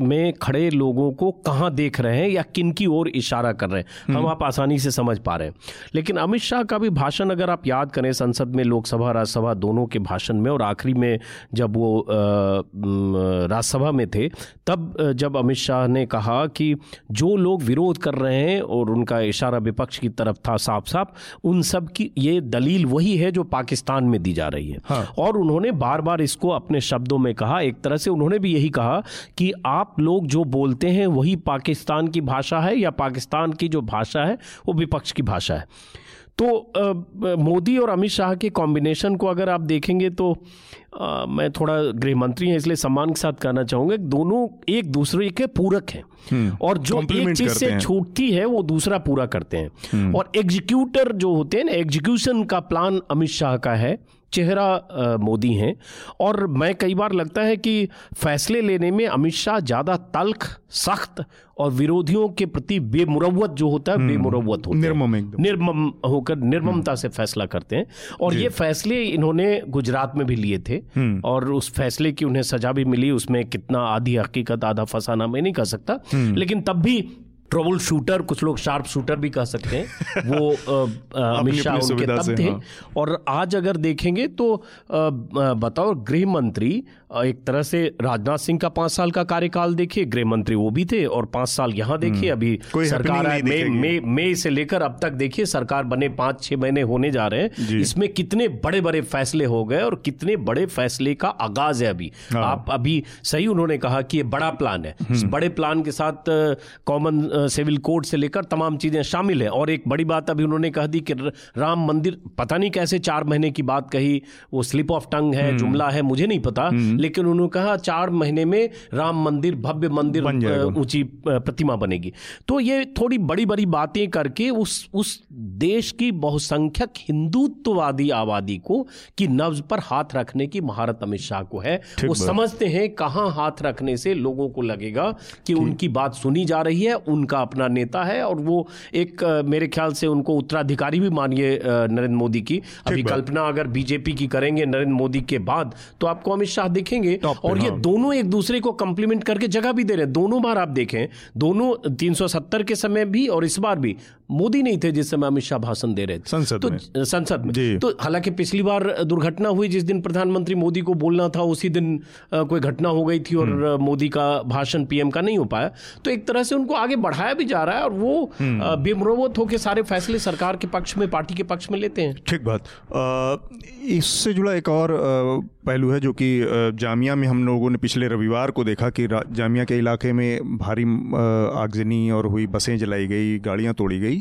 में खड़े लोगों को कहाँ देख रहे हैं या किन की ओर इशारा कर रहे हैं। हम हम्म। आप आसानी से समझ पा रहे हैं। लेकिन अमित शाह का भी भाषण अगर आप याद करें संसद में लोकसभा राज्यसभा दोनों के भाषण में और आखिरी में जब वो राज्यसभा में थे तब जब अमित शाह ने कहा कि जो लोग विरोध कर रहे हैं और उनका इशारा विपक्ष की तरफ़ था साफ़ साफ़ उन सब की ये दलील वही है जो पाकिस्तान में दी जा रही है। हाँ। और उन्होंने बार बार इसको अपने शब्दों में कहा एक तरह से उन्होंने भी यही कहा कि आप लोग जो बोलते हैं वही पाकिस्तान की भाषा है या पाकिस्तान की जो भाषा है वो विपक्ष की भाषा है तो मोदी और अमित शाह के कॉम्बिनेशन को अगर आप देखेंगे तो आ, मैं थोड़ा गृह मंत्री हैं इसलिए सम्मान के साथ कहना चाहूँगा दोनों एक दूसरे के पूरक हैं हम्म। और जो एक चीज़ से छूटती है वो दूसरा पूरा करते हैं हम्म। और एग्जीक्यूटर जो होते हैं ना एग्जीक्यूशन का प्लान अमित शाह का है चेहरा मोदी हैं और मैं कई बार लगता है कि फैसले लेने में अमित शाह ज़्यादा तल्ख सख्त और विरोधियों के प्रति बेमुरवत जो होता है हम्म, बेमुरवत होता निर्मम है निर्मम होकर निर्ममता से फैसला करते हैं और ये फैसले इन्होंने गुजरात में भी लिए थे हम्म। और उस फैसले की उन्हें सजा भी मिली उसमें कितना आधी हकीकत आधा फसाना मैं नहीं कर सकता। हम्म। लेकिन तब भी ट्रबल शूटर कुछ लोग शार्प शूटर भी कह सकते हैं [LAUGHS] वो अमित शाह उनके तब थे हाँ। और आज अगर देखेंगे तो बताओ गृह मंत्री एक तरह से राजनाथ सिंह का पाँच साल का कार्यकाल देखिए गृह मंत्री वो भी थे और पाँच साल यहाँ देखिए हम्म। अभी सरकार मई मई मई से लेकर अब तक देखिए सरकार बने पाँच छह महीने होने जा रहे हैं इसमें कितने बड़े बड़े फैसले हो गए और कितने बड़े फैसले का आगाज़ है अभी हाँ। आप अभी सही उन्होंने कहा कि ये बड़ा प्लान है इस हम्म। बड़े प्लान के साथ कॉमन सिविल कोड से लेकर तमाम चीज़ें शामिल है। और एक बड़ी बात अभी उन्होंने कह दी कि राम मंदिर पता नहीं कैसे चार महीने की बात कही वो स्लिप ऑफ़ टंग है हम्म। जुमला है मुझे नहीं पता लेकिन उन्होंने कहा चार महीने में राम मंदिर भव्य मंदिर ऊँची प्रतिमा बनेगी। तो ये थोड़ी बड़ी बड़ी बातें करके उस उस देश की बहुसंख्यक हिंदुत्ववादी आबादी को की नब्ज पर हाथ रखने की महारत अमित शाह को है। वो समझते हैं कहाँ हाथ रखने से लोगों को लगेगा कि उनकी बात सुनी जा रही है उनका अपना नेता है और वो एक मेरे ख्याल से उनको उत्तराधिकारी भी मानिए नरेंद्र मोदी की। अभी कल्पना अगर बीजेपी की करेंगे नरेंद्र मोदी के बाद तो आपको अमित शाह देखेंगे। और ये हाँ। दोनों एक दूसरे को कंप्लीमेंट करके जगह भी दे रहे हैं। दोनों बार आप देखें दोनों 370 के समय भी और इस बार भी मोदी नहीं थे जिस समय अमित शाह भाषण दे रहे थे। संसद तो में। संसद में। तो हालाँकि पिछली बार दुर्घटना हुई जिस दिन प्रधानमंत्री मोदी को बोलना था उसी दिन कोई घटना हो गई थी और हम्म। मोदी का भाषण पीएम का नहीं हो पाया। तो एक तरह से उनको आगे बढ़ाया भी जा रहा है और वो हम्म। बेमरोवत होकर सारे फैसले सरकार के पक्ष में पार्टी के पक्ष में लेते हैं। ठीक बात। इससे जुड़ा एक और पहलू है जो कि जामिया में हम लोगों ने पिछले रविवार को देखा कि जामिया के इलाके में भारी आगजनी और हुई बसें जलाई गई गाड़ियाँ तोड़ी गई।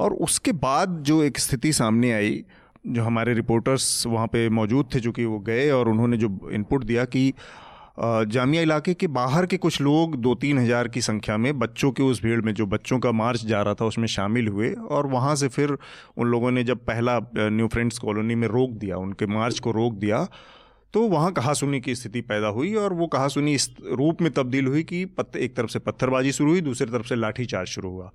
और उसके बाद जो एक स्थिति सामने आई, जो हमारे रिपोर्टर्स वहाँ पे मौजूद थे, जो कि वो गए और उन्होंने जो इनपुट दिया कि जामिया इलाके के बाहर के कुछ लोग दो तीन हज़ार की संख्या में बच्चों के उस भीड़ में, जो बच्चों का मार्च जा रहा था, उसमें शामिल हुए और वहाँ से फिर उन लोगों ने जब पहला न्यू फ्रेंड्स कॉलोनी में रोक दिया, उनके मार्च को रोक दिया तो वहाँ कहा सुनी की स्थिति पैदा हुई और वो कहा सुनी इस रूप में तब्दील हुई कि पत्ते एक तरफ़ से पत्थरबाजी शुरू हुई, दूसरी तरफ़ से लाठीचार्ज शुरू हुआ।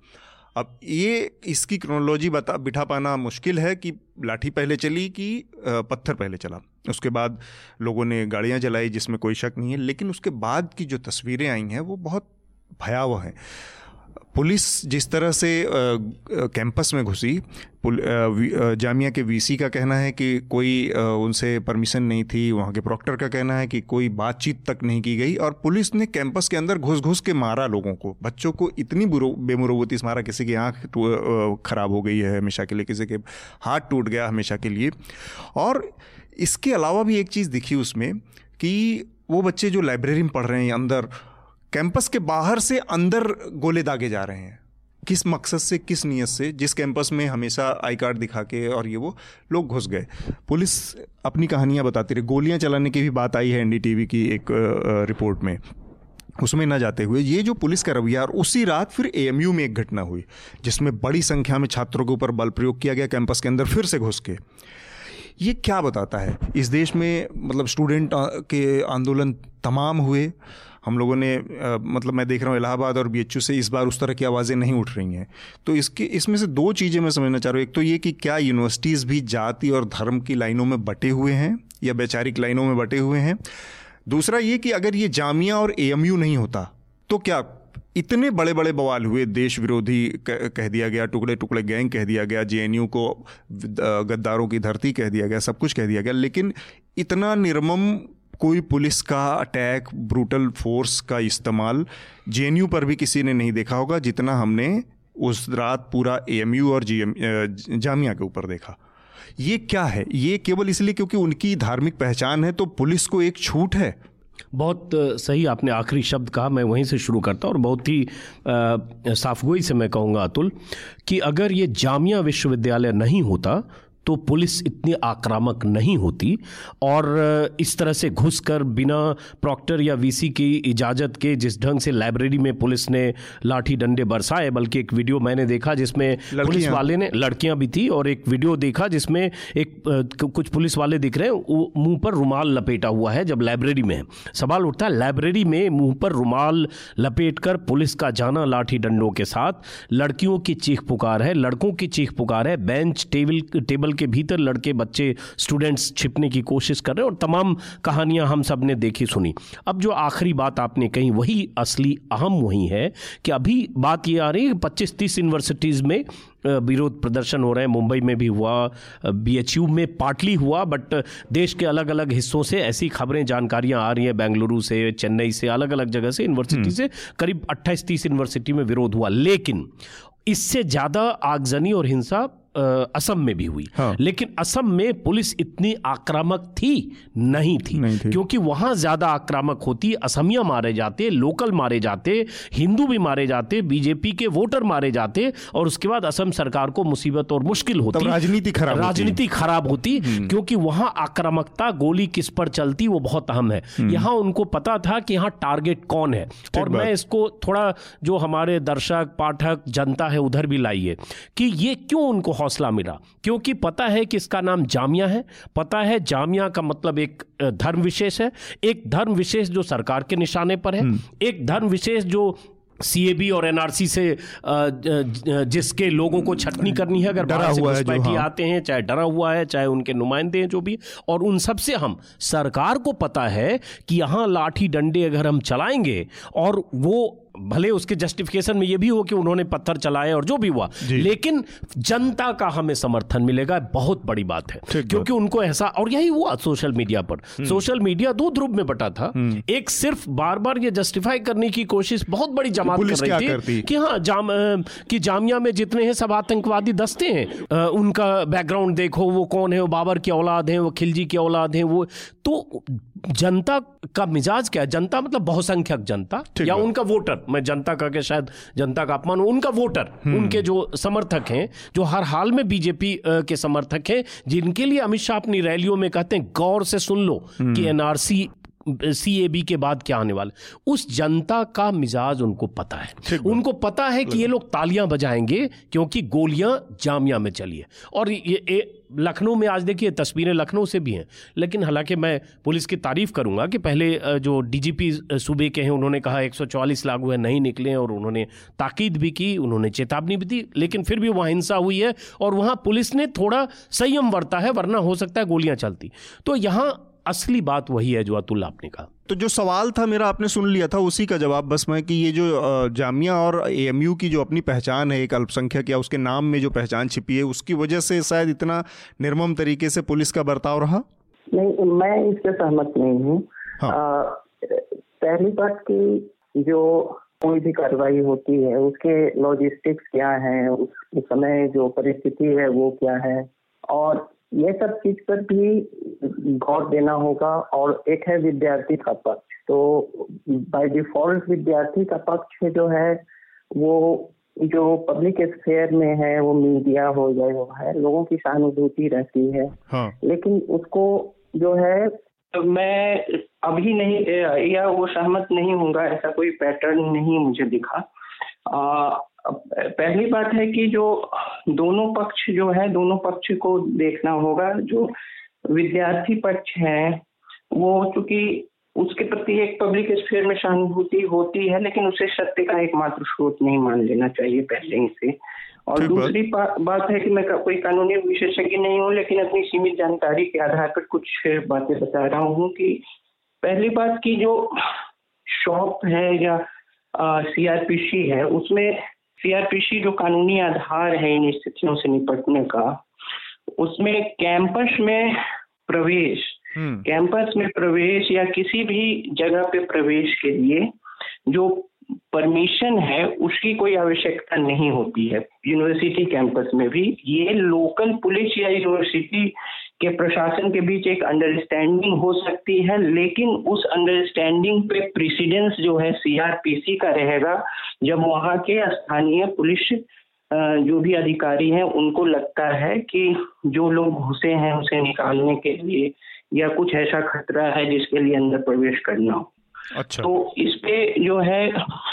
अब ये इसकी क्रोनोलॉजी बता, बिठा पाना मुश्किल है कि लाठी पहले चली कि पत्थर पहले चला। उसके बाद लोगों ने गाड़ियाँ जलाई जिसमें कोई शक नहीं है, लेकिन उसके बाद की जो तस्वीरें आई हैं, वो बहुत भयावह हैं। पुलिस जिस तरह से कैंपस में घुसी जामिया के वीसी का कहना है कि कोई उनसे परमिशन नहीं थी, वहाँ के प्रॉक्टर का कहना है कि कोई बातचीत तक नहीं की गई और पुलिस ने कैंपस के अंदर घुस घुस के मारा लोगों को। बच्चों को इतनी बेमुरवती से मारा, किसी की आँख खराब हो गई है हमेशा के लिए, किसी के हाथ टूट गया हमेशा के लिए। और इसके अलावा भी एक चीज़ दिखी उसमें कि वो बच्चे जो लाइब्रेरी में पढ़ रहे हैं अंदर कैंपस के बाहर से अंदर गोले दागे जा रहे हैं। किस मकसद से, किस नीयत से, जिस कैंपस में हमेशा आई कार्ड दिखा के और ये वो लोग घुस गए। पुलिस अपनी कहानियाँ बताती रही। गोलियाँ चलाने की भी बात आई है एनडीटीवी की एक रिपोर्ट में। उसमें न जाते हुए ये जो पुलिस का रवैया, और उसी रात फिर एएमयू में एक घटना हुई, जिसमें बड़ी संख्या में छात्रों के ऊपर बल प्रयोग किया गया कैंपस के अंदर फिर से घुस के। ये क्या बताता है? इस देश में मतलब स्टूडेंट के आंदोलन तमाम हुए हम लोगों ने आ, मतलब मैं देख रहा हूँ इलाहाबाद और बीएचयू से इस बार उस तरह की आवाज़ें नहीं उठ रही हैं। तो इसके इसमें से दो चीज़ें मैं समझना चाह रहा हूँ। एक तो ये कि क्या यूनिवर्सिटीज़ भी जाति और धर्म की लाइनों में बटे हुए हैं या वैचारिक लाइनों में बटे हुए हैं? दूसरा ये कि अगर ये जामिया और एएमयू नहीं होता तो क्या इतने बड़े बड़े बवाल हुए देश विरोधी कह दिया गया टुकड़े टुकड़े गैंग कह दिया गया जेएनयू को गद्दारों की धरती कह दिया गया सब कुछ कह दिया गया लेकिन इतना निर्मम कोई पुलिस का अटैक, ब्रूटल फोर्स का इस्तेमाल जेएनयू पर भी किसी ने नहीं देखा होगा, जितना हमने उस रात पूरा ए और जी जामिया के ऊपर देखा। ये क्या है? ये केवल इसलिए क्योंकि उनकी धार्मिक पहचान है तो पुलिस को एक छूट है। बहुत सही आपने आखिरी शब्द कहा, मैं वहीं से शुरू करता हूँ और बहुत ही साफगोई से मैं कहूँगा अतुल, कि अगर ये जामिया विश्वविद्यालय नहीं होता तो पुलिस इतनी आक्रामक नहीं होती और इस तरह से घुसकर बिना प्रॉक्टर या वीसी की इजाज़त के जिस ढंग से लाइब्रेरी में पुलिस ने लाठी डंडे बरसाए बल्कि एक वीडियो मैंने देखा जिसमें पुलिस वाले ने लड़कियाँ भी थी और एक वीडियो देखा जिसमें एक कुछ पुलिस वाले दिख रहे हैं मुँह पर रुमाल लपेटा हुआ है जब लाइब्रेरी में सवाल उठता है लाइब्रेरी में मुँह पर रुमाल लपेट कर पुलिस का जाना लाठी डंडों के साथ लड़कियों की चीख पुकार है लड़कों की चीख पुकार है बेंच टेबल टेबल के भीतर लड़के बच्चे स्टूडेंट्स छिपने की कोशिश कर रहे और तमाम कहानियाँ हम सबने देखी सुनी। अब जो आखिरी बात आपने कही वही असली अहम वही है कि अभी बात ये आ रही है पच्चीस तीस यूनिवर्सिटीज़ में विरोध प्रदर्शन हो रहे हैं। मुंबई में भी हुआ बीएचयू में पार्टली हुआ बट देश के अलग अलग हिस्सों से ऐसी खबरें जानकारियाँ आ रही हैं। बेंगलुरु से चेन्नई से अलग अलग जगह से यूनिवर्सिटी हम्म। से करीब अट्ठाईस तीस यूनिवर्सिटी में विरोध हुआ। लेकिन इससे ज़्यादा आगजनी और हिंसा असम में भी हुई हाँ। लेकिन असम में पुलिस इतनी आक्रामक थी नहीं थी, नहीं थी। क्योंकि वहाँ ज़्यादा आक्रामक होती असमिया मारे जाते लोकल मारे जाते हिंदू भी मारे जाते बीजेपी के वोटर मारे जाते और उसके बाद असम सरकार को मुसीबत और मुश्किल होती राजनीति खराब राजनीति खराब होती हम्म। क्योंकि वहाँ आक्रामकता गोली किस पर चलती वो बहुत अहम है हम्म। यहाँ उनको पता था कि यहाँ टारगेट कौन है और मैं इसको थोड़ा जो हमारे दर्शक पाठक जनता है उधर भी लाइए कि ये क्यों उनको हौसला मिला। क्योंकि पता है कि इसका नाम जामिया है। पता है जामिया का मतलब एक धर्म विशेष है। एक धर्म विशेष जो सरकार के निशाने पर है। हम्म। एक धर्म विशेष जो सीएबी और एनआरसी से जिसके लोगों को छटनी करनी है। अगर डरा हुआ है हाँ। आते हैं चाहे डरा हुआ है चाहे उनके नुमाइंदे हैं जो भी। और उन सबसे हम सरकार को पता है कि यहाँ लाठी डंडे अगर हम चलाएँगे और वो भले उसके जस्टिफिकेशन में ये भी हो कि उन्होंने पत्थर चलाए और जो भी हुआ लेकिन जनता का हमें समर्थन मिलेगा बहुत बड़ी बात है। क्योंकि उनको ऐसा और यही हुआ सोशल मीडिया पर। हम्म। सोशल मीडिया दो ध्रुव में बटा था। हम्म। एक सिर्फ़ बार बार ये जस्टिफाई करने की कोशिश बहुत बड़ी जमात कर रही थी कि हाँ जाम कि जामिया में जितने हैं सब आतंकवादी दस्ते हैं। उनका बैकग्राउंड देखो वो कौन है? वो बाबर की औलाद है वो खिलजी की औलाद है वो तो जनता का मिजाज क्या है जनता मतलब बहुसंख्यक जनता या उनका वोटर मैं जनता का के शायद जनता का अपमान उनका वोटर हम्म। उनके जो समर्थक हैं जो हर हाल में बीजेपी के समर्थक हैं जिनके लिए अमित शाह अपनी रैलियों में कहते हैं गौर से सुन लो हम्म। कि एनआरसी सी ए बी के बाद क्या आने वाला उस जनता का मिजाज उनको पता है। उनको पता है कि ये लोग तालियाँ बजाएँगे क्योंकि गोलियाँ जामिया में चली है। और ये, ये लखनऊ में आज देखिए तस्वीरें लखनऊ से भी हैं। लेकिन हालाँकि मैं पुलिस की तारीफ़ करूँगा कि पहले जो डीजीपी सूबे के हैं उन्होंने कहा 144 लागू है नहीं निकले और उन्होंने ताकीद भी की उन्होंने चेतावनी भी दी लेकिन फिर भी वहाँ हिंसा हुई है और वहाँ पुलिस ने थोड़ा संयम बरता है वरना हो सकता है गोलियाँ चलती। तो यहाँ असली बात वही है जो अतुल आपने कहा। तो जो सवाल था मेरा आपने सुन लिया था उसी का जवाब बस मैं कि ये जो जामिया और एएमयू की जो अपनी पहचान है एक अल्पसंख्यक या उसके नाम में जो पहचान छिपी है उसकी वजह से शायद इतना निर्मम तरीके से पुलिस का बर्ताव रहा? नहीं मैं इससे सहमत नहीं हूँ। हाँ। पहली बात की जो कोई भी कार्रवाई होती है उसके लॉजिस्टिक्स क्या है उस, उस समय जो परिस्थिति है वो क्या है? और ये सब चीज़ पर भी गौर देना होगा। और एक है विद्यार्थी का पक्ष। तो बाय डिफ़ॉल्ट विद्यार्थी का पक्ष जो है वो जो पब्लिक स्फेयर में है वो मीडिया हो जाए वो है लोगों की सहानुभूति रहती है। हाँ। लेकिन उसको जो है तो मैं अभी नहीं या वो सहमत नहीं होगा ऐसा कोई पैटर्न नहीं मुझे दिखा। आ, पहली बात है कि जो दोनों पक्ष जो है दोनों पक्ष को देखना होगा जो विद्यार्थी पक्ष है वो चूँकि उसके प्रति एक पब्लिक स्फीयर में सहानुभूति होती है लेकिन उसे सत्य का एकमात्र स्रोत नहीं मान लेना चाहिए पहले ही से और दूसरी बात है कि मैं कोई कानूनी विशेषज्ञ नहीं हूँ लेकिन अपनी सीमित जानकारी के आधार पर कुछ बातें बता रहा हूँ कि पहली बात की जो शॉप है या सीआरपीसी है उसमें सीआरपीसी जो कानूनी आधार है इन स्थितियों से निपटने का उसमें कैंपस में प्रवेश हम्म। कैंपस में प्रवेश या किसी भी जगह पे प्रवेश के लिए जो परमिशन है उसकी कोई आवश्यकता नहीं होती है यूनिवर्सिटी कैंपस में भी ये लोकल पुलिस या यूनिवर्सिटी के प्रशासन के बीच एक अंडरस्टैंडिंग हो सकती है, लेकिन उस अंडरस्टैंडिंग पे प्रेसिडेंस जो है सीआरपीसी का रहेगा, जब वहाँ के स्थानीय पुलिस जो भी अधिकारी हैं, उनको लगता है कि जो लोग घुसे हैं उसे निकालने के लिए या कुछ ऐसा खतरा है जिसके लिए अंदर प्रवेश करना हो। अच्छा। तो इस पे जो है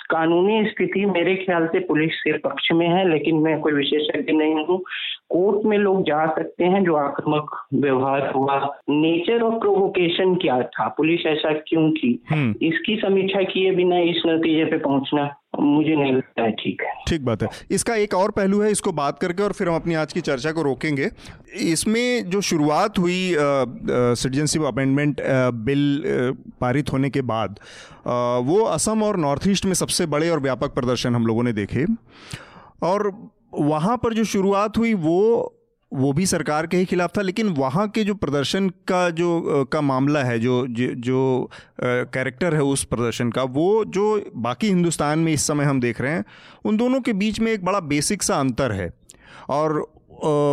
कानूनी स्थिति मेरे ख्याल से पुलिस के पक्ष में है लेकिन मैं कोई विशेषज्ञ नहीं हूँ। कोर्ट में लोग जा सकते हैं जो आक्रामक व्यवहार हुआ। नेचर ऑफ़ प्रोवोकेशन क्या था? पुलिस ऐसा क्यों की? हम्म। इसकी समीक्षा किए बिना इस नतीजे पे पहुँचना। मुझे नहीं लगता है ठीक है। ठीक बात है। इसका एक और पहलू है इसको बात करके और फिर हम अपनी आज की चर्चा को रोकेंगे। इसमें जो शुरुआत हुई सिटीजनशिप अमेंडमेंट बिल पारित होने के बाद आ, वो असम और नॉर्थ ईस्ट में सबसे बड़े और व्यापक प्रदर्शन हम लोगों ने देखे। और वहाँ पर जो शुरुआत हुई वो वो भी सरकार के ही खिलाफ था लेकिन वहाँ के जो प्रदर्शन का जो का मामला है जो जो, जो कैरेक्टर है उस प्रदर्शन का वो जो बाकी हिंदुस्तान में इस समय हम देख रहे हैं उन दोनों के बीच में एक बड़ा बेसिक सा अंतर है। और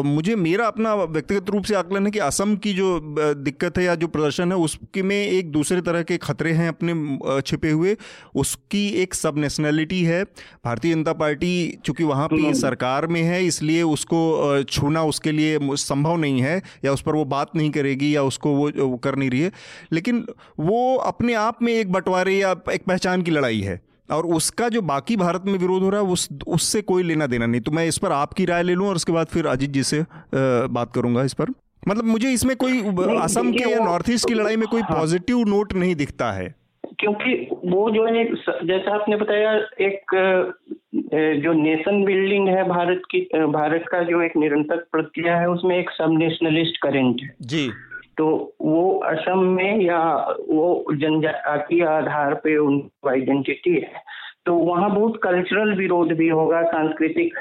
मुझे मेरा अपना व्यक्तिगत रूप से आकलन है कि असम की जो दिक्कत है या जो प्रदर्शन है उसके में एक दूसरे तरह के खतरे हैं अपने छिपे हुए। उसकी एक सब नेशनैलिटी है। भारतीय जनता पार्टी चूँकि वहाँ पे हम्म। सरकार में है इसलिए उसको छूना उसके लिए संभव नहीं है या उस पर वो बात नहीं करेगी या उसको वो, वो कर नहीं रही है। लेकिन वो अपने आप में एक बंटवारे या एक पहचान की लड़ाई है। और उसका जो बाकी भारत में विरोध हो रहा है उस उससे कोई लेना देना नहीं। तो मैं इस पर आपकी राय ले लूँ और उसके बाद फिर अजीत जी से बात करूँगा इस पर। मतलब मुझे इसमें कोई असम के या नॉर्थ ईस्ट की लड़ाई में कोई पॉजिटिव हाँ। नोट नहीं दिखता है। क्योंकि वो जो है जैसा आपने बताया एक जो नेशन बिल्डिंग है भारत की भारत का जो एक निरंतर प्रक्रिया है उसमें एक सब नेशनलिस्ट करेंट है। जी। तो वो असम में या वो जनजाति आधार पे उनकी आइडेंटिटी है तो वहाँ बहुत कल्चरल विरोध भी होगा सांस्कृतिक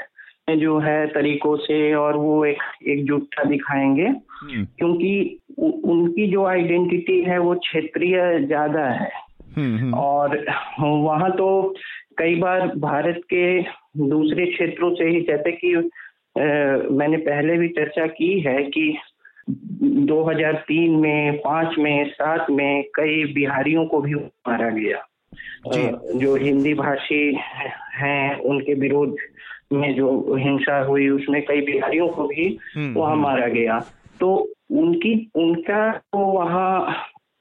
जो है तरीकों से और वो एक एकजुटता दिखाएँगे हम्म। क्योंकि उनकी जो आइडेंटिटी है वो क्षेत्रीय ज़्यादा है हम्म, हम्म। और वहाँ तो कई बार भारत के दूसरे क्षेत्रों से ही जैसे कि मैंने पहले भी चर्चा की है कि 2003 में पाँच में सात में कई बिहारियों को भी मारा गया। जो। हिंदी भाषी हैं उनके विरोध में जो हिंसा हुई उसमें कई बिहारियों को भी हम्म, वहाँ हम्म। मारा गया। तो उनकी उनका तो वहाँ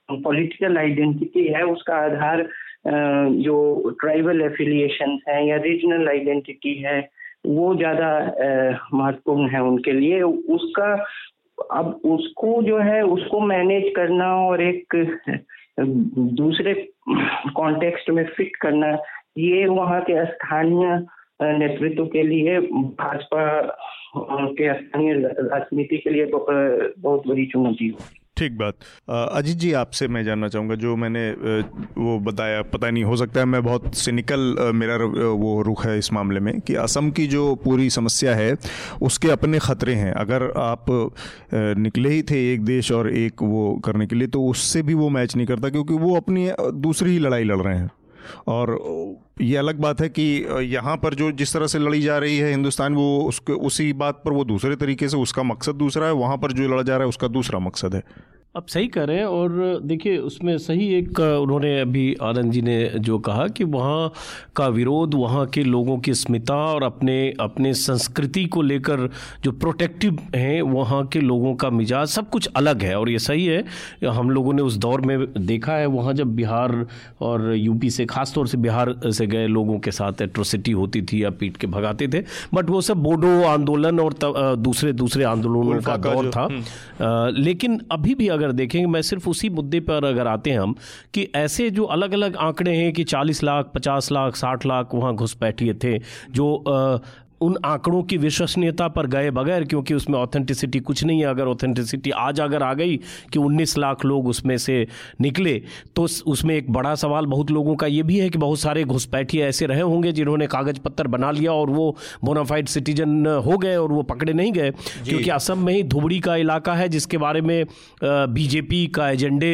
पॉलिटिकल आइडेंटिटी है उसका आधार जो ट्राइबल एफिलिएशन है या रीजनल आइडेंटिटी है वो ज़्यादा महत्वपूर्ण है उनके लिए। उसका अब उसको जो है, उसको मैनेज करना और एक, दूसरे कॉन्टेक्स्ट में फिट करना, ये वहाँ के स्थानीय नेतृत्व के लिए, भाजपा के स्थानीय राजनीति के लिए बहुत बड़ी चुनौती होगी। ठीक बात। अजीत जी, आपसे मैं जानना चाहूँगा, जो मैंने वो बताया, पता नहीं, हो सकता है मैं बहुत सिनिकल मेरा वो रुख है इस मामले में कि असम की जो पूरी समस्या है, उसके अपने ख़तरे हैं। अगर आप निकले ही थे एक देश और एक वो करने के लिए तो उससे भी वो मैच नहीं करता, क्योंकि वो अपनी दूसरी ही लड़ाई लड़ रहे हैं। और ये अलग बात है कि यहाँ पर जो जिस तरह से लड़ी जा रही है हिंदुस्तान, वो उसके, उसी बात पर वो दूसरे तरीके से, उसका मकसद दूसरा है, वहाँ पर जो लड़ा जा रहा है, उसका दूसरा मकसद है। अब सही कह रहे हैं और देखिए उसमें सही एक उन्होंने अभी आनंद जी ने जो कहा कि वहाँ का विरोध वहाँ के लोगों की स्मिता और अपने अपने संस्कृति को लेकर जो प्रोटेक्टिव हैं वहाँ के लोगों का मिजाज सब कुछ अलग है और ये सही है हम लोगों ने उस दौर में देखा है वहाँ जब बिहार और यूपी से ख़ास तौर से बिहार से गए लोगों के साथ एट्रोसिटी होती थी या पीट के भगाते थे बट वो सब बोडो आंदोलन और दूसरे दूसरे आंदोलनों का दौर था हम्म। लेकिन अभी भी अगर अगर देखेंगे, मैं सिर्फ़ उसी मुद्दे पर अगर आते हैं हम, कि ऐसे जो अलग अलग आंकड़े हैं कि 40 लाख 50 लाख 60 लाख वहाँ घुसपैठिए थे, जो उन आंकड़ों की विश्वसनीयता पर गए बगैर क्योंकि उसमें ऑथेंटिसिटी कुछ नहीं है। अगर ऑथेंटिसिटी आज अगर आ गई कि 19 लाख लोग उसमें से निकले तो उसमें एक बड़ा सवाल बहुत लोगों का ये भी है कि बहुत सारे घुसपैठिए ऐसे रहे होंगे जिन्होंने कागज़ पत्तर बना लिया और वो बोनाफाइड सिटीजन हो गए और वो पकड़े नहीं गए। क्योंकि असम में ही धुबड़ी का इलाका है जिसके बारे में बीजेपी का एजेंडे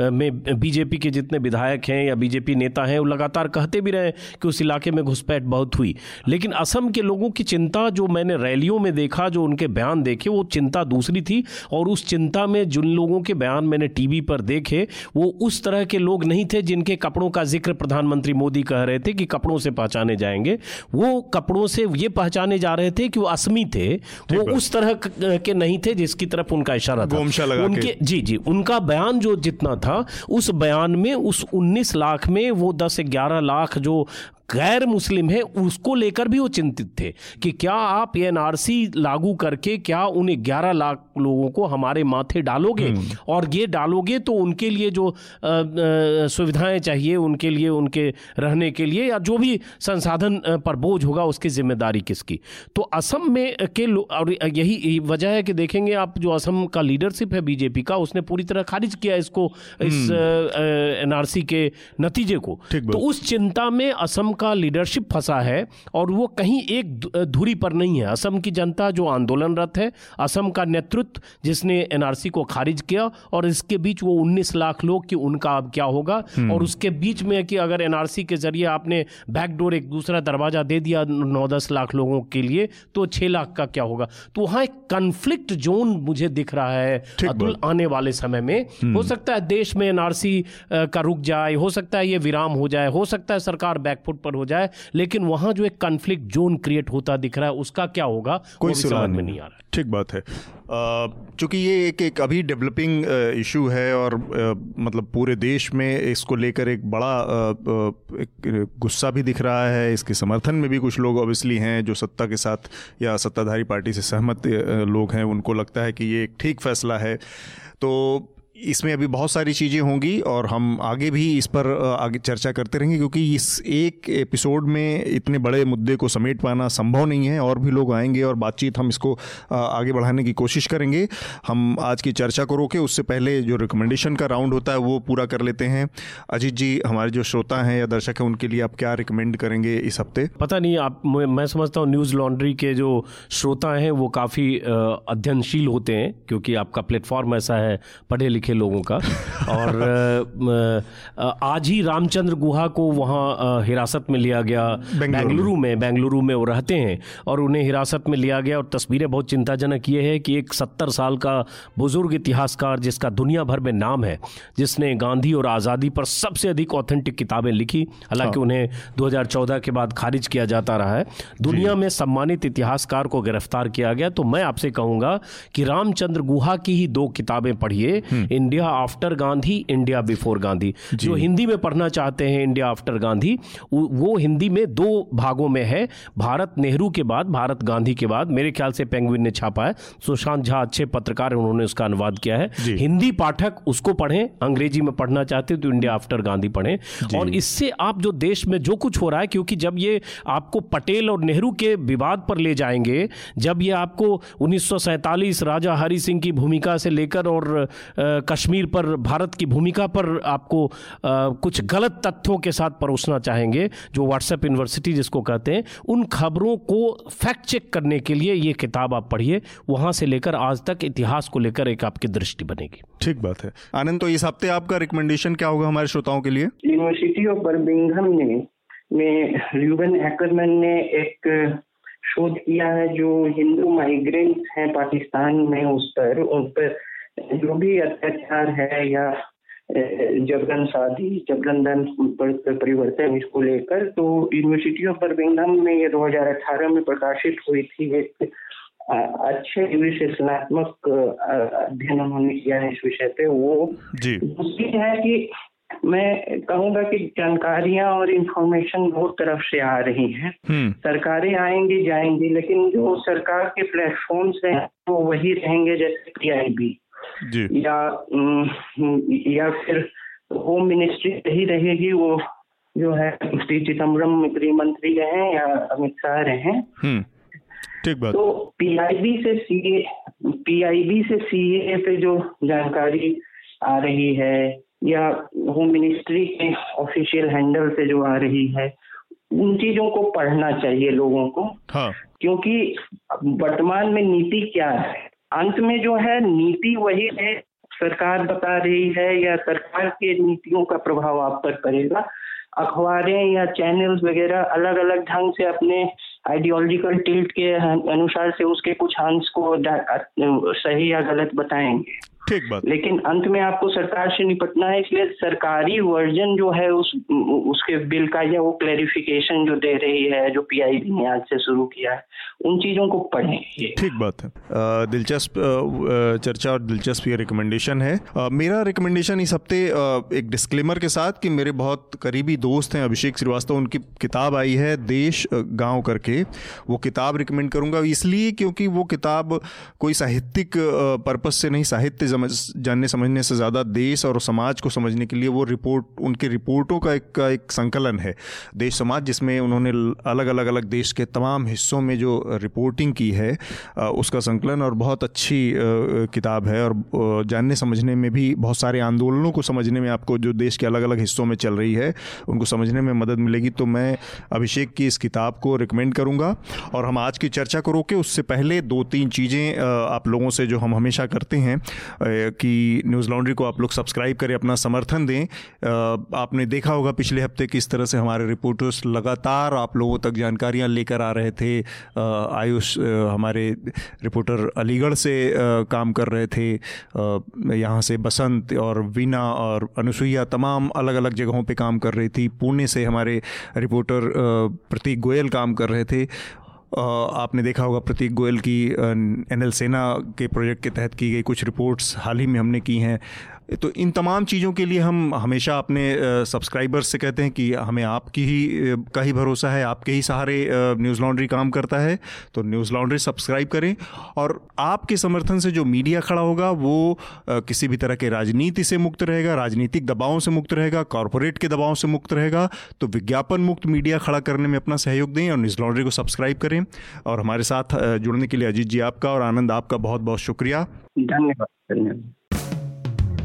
में बीजेपी के जितने विधायक हैं या बीजेपी नेता हैं वो लगातार कहते भी रहे कि उस इलाके में घुसपैठ बहुत हुई। लेकिन असम के लोगों की चिंता जो मैंने रैलियों में देखा जो उनके बयान देखे वो चिंता दूसरी थी। और उस चिंता में जिन लोगों के बयान मैंने टीवी पर देखे वो उस तरह के लोग नहीं थे जिनके कपड़ों का ज़िक्र प्रधानमंत्री मोदी कह रहे थे कि कपड़ों से पहचाने जाएँगे। वो कपड़ों से ये पहचाने जा रहे थे कि वो असमी थे। वो उस तरह के नहीं थे जिसकी तरफ़ उनका इशारा था। उनके जी जी उनका बयान जो जितना था उस बयान में उस 19 लाख में वो 10 11 लाख जो गैर मुस्लिम है उसको लेकर भी वो चिंतित थे कि क्या आप एनआरसी लागू करके क्या उन ग्यारह लाख लोगों को हमारे माथे डालोगे हम्म। और ये डालोगे तो उनके लिए जो सुविधाएँ चाहिए उनके लिए उनके रहने के लिए या जो भी संसाधन पर बोझ होगा उसकी ज़िम्मेदारी किसकी तो असम में के और यही वजह है कि देखेंगे आप जो असम का लीडरशिप है बीजेपी का उसने पूरी तरह खारिज किया इसको इस एनआरसी हम्म। के नतीजे को तो उस चिंता में असम का लीडरशिप फंसा है और वो कहीं एक धुरी पर नहीं है असम की जनता जो आंदोलनरत है असम का नेतृत्व जिसने एनआरसी को खारिज किया और इसके बीच वो 19 लाख लोग कि उनका अब क्या होगा हम्म। और उसके बीच में कि अगर एनआरसी के ज़रिए आपने बैकडोर एक दूसरा दरवाज़ा दे दिया नौ दस लाख लोगों के लिए तो छह लाख का क्या होगा तो वहाँ एक कन्फ्लिक्ट जोन मुझे दिख रहा है अतुल आने वाले समय में हम्म। हो सकता है देश में एनआरसी का रुक जाए हो सकता है ये विराम हो जाए हो सकता है सरकार बैकफुट पर हो जाए लेकिन वहाँ जो एक कन्फ्लिक्ट जोन क्रिएट होता दिख रहा है उसका क्या होगा? कोई समझ में नहीं आ रहा ठीक बात है। चूँकि ये एक एक अभी डेवलपिंग इशू है और आ, मतलब पूरे देश में इसको लेकर एक बड़ा गुस्सा भी दिख रहा है। इसके समर्थन में भी कुछ लोग ऑब्वियसली हैं जो सत्ता के साथ या सत्ताधारी पार्टी से सहमत लोग हैं। उनको लगता है कि ये एक ठीक फैसला है। तो इसमें अभी बहुत सारी चीज़ें होंगी और हम आगे भी इस पर आगे चर्चा करते रहेंगे क्योंकि इस एक एपिसोड में इतने बड़े मुद्दे को समेट पाना संभव नहीं है और भी लोग आएँगे और बातचीत हम इसको आगे बढ़ाने की कोशिश करेंगे। हम आज की चर्चा को रोके, उससे पहले जो रिकमेंडेशन का राउंड होता है वो पूरा कर लेते हैं। अजीत जी, हमारे जो श्रोता हैं या दर्शक हैं, उनके लिए आप क्या रिकमेंड करेंगे इस हफ़्ते? पता नहीं, आप, मैं समझता हूँ न्यूज़ लॉन्ड्री के जो श्रोता हैं, वो काफ़ी अध्ययनशील होते हैं, क्योंकि आपका प्लेटफॉर्म ऐसा है, पढ़े लिखे देखे लोगों का। और आज ही रामचंद्र गुहा को वहाँ हिरासत में लिया गया। बेंगलुरु में। बेंगलुरु में वो रहते हैं। और उन्हें हिरासत में लिया गया और तस्वीरें बहुत चिंताजनक ये है कि एक सत्तर साल का बुज़ुर्ग इतिहासकार जिसका दुनिया भर में नाम है जिसने गांधी और आज़ादी पर सबसे अधिक ऑथेंटिक किताबें लिखी हालाँकि हाँ। उन्हें 2014 के बाद खारिज किया जाता रहा है। दुनिया में सम्मानित इतिहासकार को गिरफ़्तार किया गया तो मैं आपसे कहूँगा कि रामचंद्र गुहा की ही दो किताबें पढ़िए India after Gandhi India before Gandhi जो। हिंदी में पढ़ना चाहते हैं इंडिया आफ्टर गांधी वो हिंदी में दो भागों में है। भारत नेहरू के बाद भारत गांधी के बाद मेरे ख्याल से पेंगुइन ने छापा है। सुशांत झा अच्छे पत्रकार उन्होंने उसका अनुवाद किया है। हिंदी पाठक उसको पढ़ें अंग्रेज़ी में पढ़ना चाहते तो इंडिया आफ्टर गांधी पढ़ें। और इससे आप जो देश में जो कुछ हो रहा है क्योंकि जब ये आपको पटेल और नेहरू के विवाद पर ले जाएँगे जब ये आपको उन्नीस राजा हरि सिंह की भूमिका से लेकर और कश्मीर पर भारत की भूमिका पर आपको आ, कुछ गलत तथ्यों के साथ परोसना चाहेंगे जो व्हाट्सएप यूनिवर्सिटी जिसको कहते हैं उन खबरों को फैक्ट चेक करने के लिए ये किताब आप पढ़िए वहाँ से लेकर आज तक इतिहास को लेकर एक आपकी दृष्टि बनेगी। ठीक बात है। आनंद तो इस हफ़्ते आपका रिकमेंडेशन क्या होगा हमारे श्रोताओं के लिए? यूनिवर्सिटी ऑफ़ बर्मिंघम ने में ल्यूबन हैकरमैन ने एक शोध किया है जो हिंदू माइग्रेंट हैं पाकिस्तान में उस पर उन पर जो भी अत्याचार है या जबरन शादी जबरन धन परिवर्तन इसको लेकर तो यूनिवर्सिटी ऑफ़ बर्मिंगम में ये 2018 में प्रकाशित हुई थी एक अच्छे विश्लेषणात्मक अध्ययन उन्होंने किया है इस विषय पे। वो दूसरी है कि मैं कहूँगा कि जानकारियाँ और इंफॉर्मेशन बहुत तरफ़ से आ रही हैं। हम्म। सरकारें आएँगी जाएँगी लेकिन जो सरकार के प्लेटफॉर्म्स हैं वो वही रहेंगे जैसे पीआईबी या या फिर होम मिनिस्ट्री यही रहेगी वो जो है श्री चिदम्बरम गृह मंत्री रहे या अमित शाह रहे हम्म। ठीक बात तो पीआईबी से सीए पीआईबी से सीए पे जो जानकारी आ रही है या होम मिनिस्ट्री के ऑफिशियल हैंडल से जो आ रही है उन चीज़ों को पढ़ना चाहिए लोगों को हाँ। क्योंकि वर्तमान में नीति क्या है अंत में जो है, नीति वही है। सरकार बता रही है या सरकार के नीतियों का प्रभाव आप पर पड़ेगा। अखबारें या चैनल्स वगैरह अलग अलग ढंग से अपने आइडियोलॉजिकल टिल्ट के अनुसार से उसके कुछ अंश को सही या गलत बताएँगे। ठीक बात। लेकिन अंत में आपको सरकार से निपटना है इसलिए सरकारी वर्जन जो है उस उसके बिल का या वो क्लैरिफिकेशन जो दे रही है जो पीआईबी ने आज से शुरू किया है उन चीज़ों को पढ़ें। ठीक बात है। दिलचस्प चर्चा और दिलचस्प ये रिकमेंडेशन है। आ, मेरा रिकमेंडेशन इस हफ़्ते एक डिस्क्लेमर के साथ कि मेरे बहुत करीबी दोस्त हैं अभिषेक श्रीवास्तव उनकी किताब आई है देश गाँव करके। वो किताब रिकमेंड करूँगा इसलिए क्योंकि वो किताब कोई साहित्यिक पर्पज से नहीं साहित्य समझ, जानने, समझने से ज़्यादा देश और समाज को समझने के लिए वो रिपोर्ट, उनके रिपोर्टों का एक का एक संकलन है। देश, समाज जिसमें उन्होंने अलग अलग अलग देश के तमाम हिस्सों में जो रिपोर्टिंग की है उसका संकलन और बहुत अच्छी किताब है और जानने, समझने में भी बहुत सारे आंदोलनों को समझने में आपको जो देश के अलग अलग हिस्सों में चल रही है, उनको समझने में मदद मिलेगी। तो मैं अभिषेक की इस किताब को रिकमेंड करूँगा और हम आज की चर्चा को रोके। उससे पहले दो तीन चीज़ें आप लोगों से जो हम हमेशा करते हैं कि न्यूज़ लॉन्ड्री को आप लोग सब्सक्राइब करें, अपना समर्थन दें। आपने देखा होगा पिछले हफ़्ते किस तरह से हमारे रिपोर्टर्स लगातार आप लोगों तक जानकारियाँ लेकर आ रहे थे। आयुष हमारे रिपोर्टर अलीगढ़ से काम कर रहे थे। यहाँ से बसंत और वीना और अनुसुईया तमाम अलग अलग जगहों पे काम कर रही थी। पुणे से हमारे रिपोर्टर प्रतीक गोयल काम कर रहे थे। आपने देखा होगा प्रतीक गोयल की एन सेना के प्रोजेक्ट के तहत की गई कुछ रिपोर्ट्स हाल ही में हमने की हैं। तो इन तमाम चीज़ों के लिए हम हमेशा अपने सब्सक्राइबर्स से कहते हैं कि हमें आपकी ही का ही भरोसा है, आपके ही सहारे न्यूज़ लॉन्ड्री काम करता है। तो न्यूज़ लॉन्ड्री सब्सक्राइब करें और आपके समर्थन से जो मीडिया खड़ा होगा, वो किसी भी तरह के राजनीति से मुक्त रहेगा, राजनीतिक दबावों से मुक्त रहेगा कॉरपोरेट के दबाव से मुक्त रहेगा। तो विज्ञापन मुक्त मीडिया खड़ा करने में अपना सहयोग दें और न्यूज़ लॉन्ड्री को सब्सक्राइब करें। और हमारे साथ जुड़ने के लिए अजीत जी आपका और आनंद आपका बहुत बहुत शुक्रिया। धन्यवाद धन्यवाद।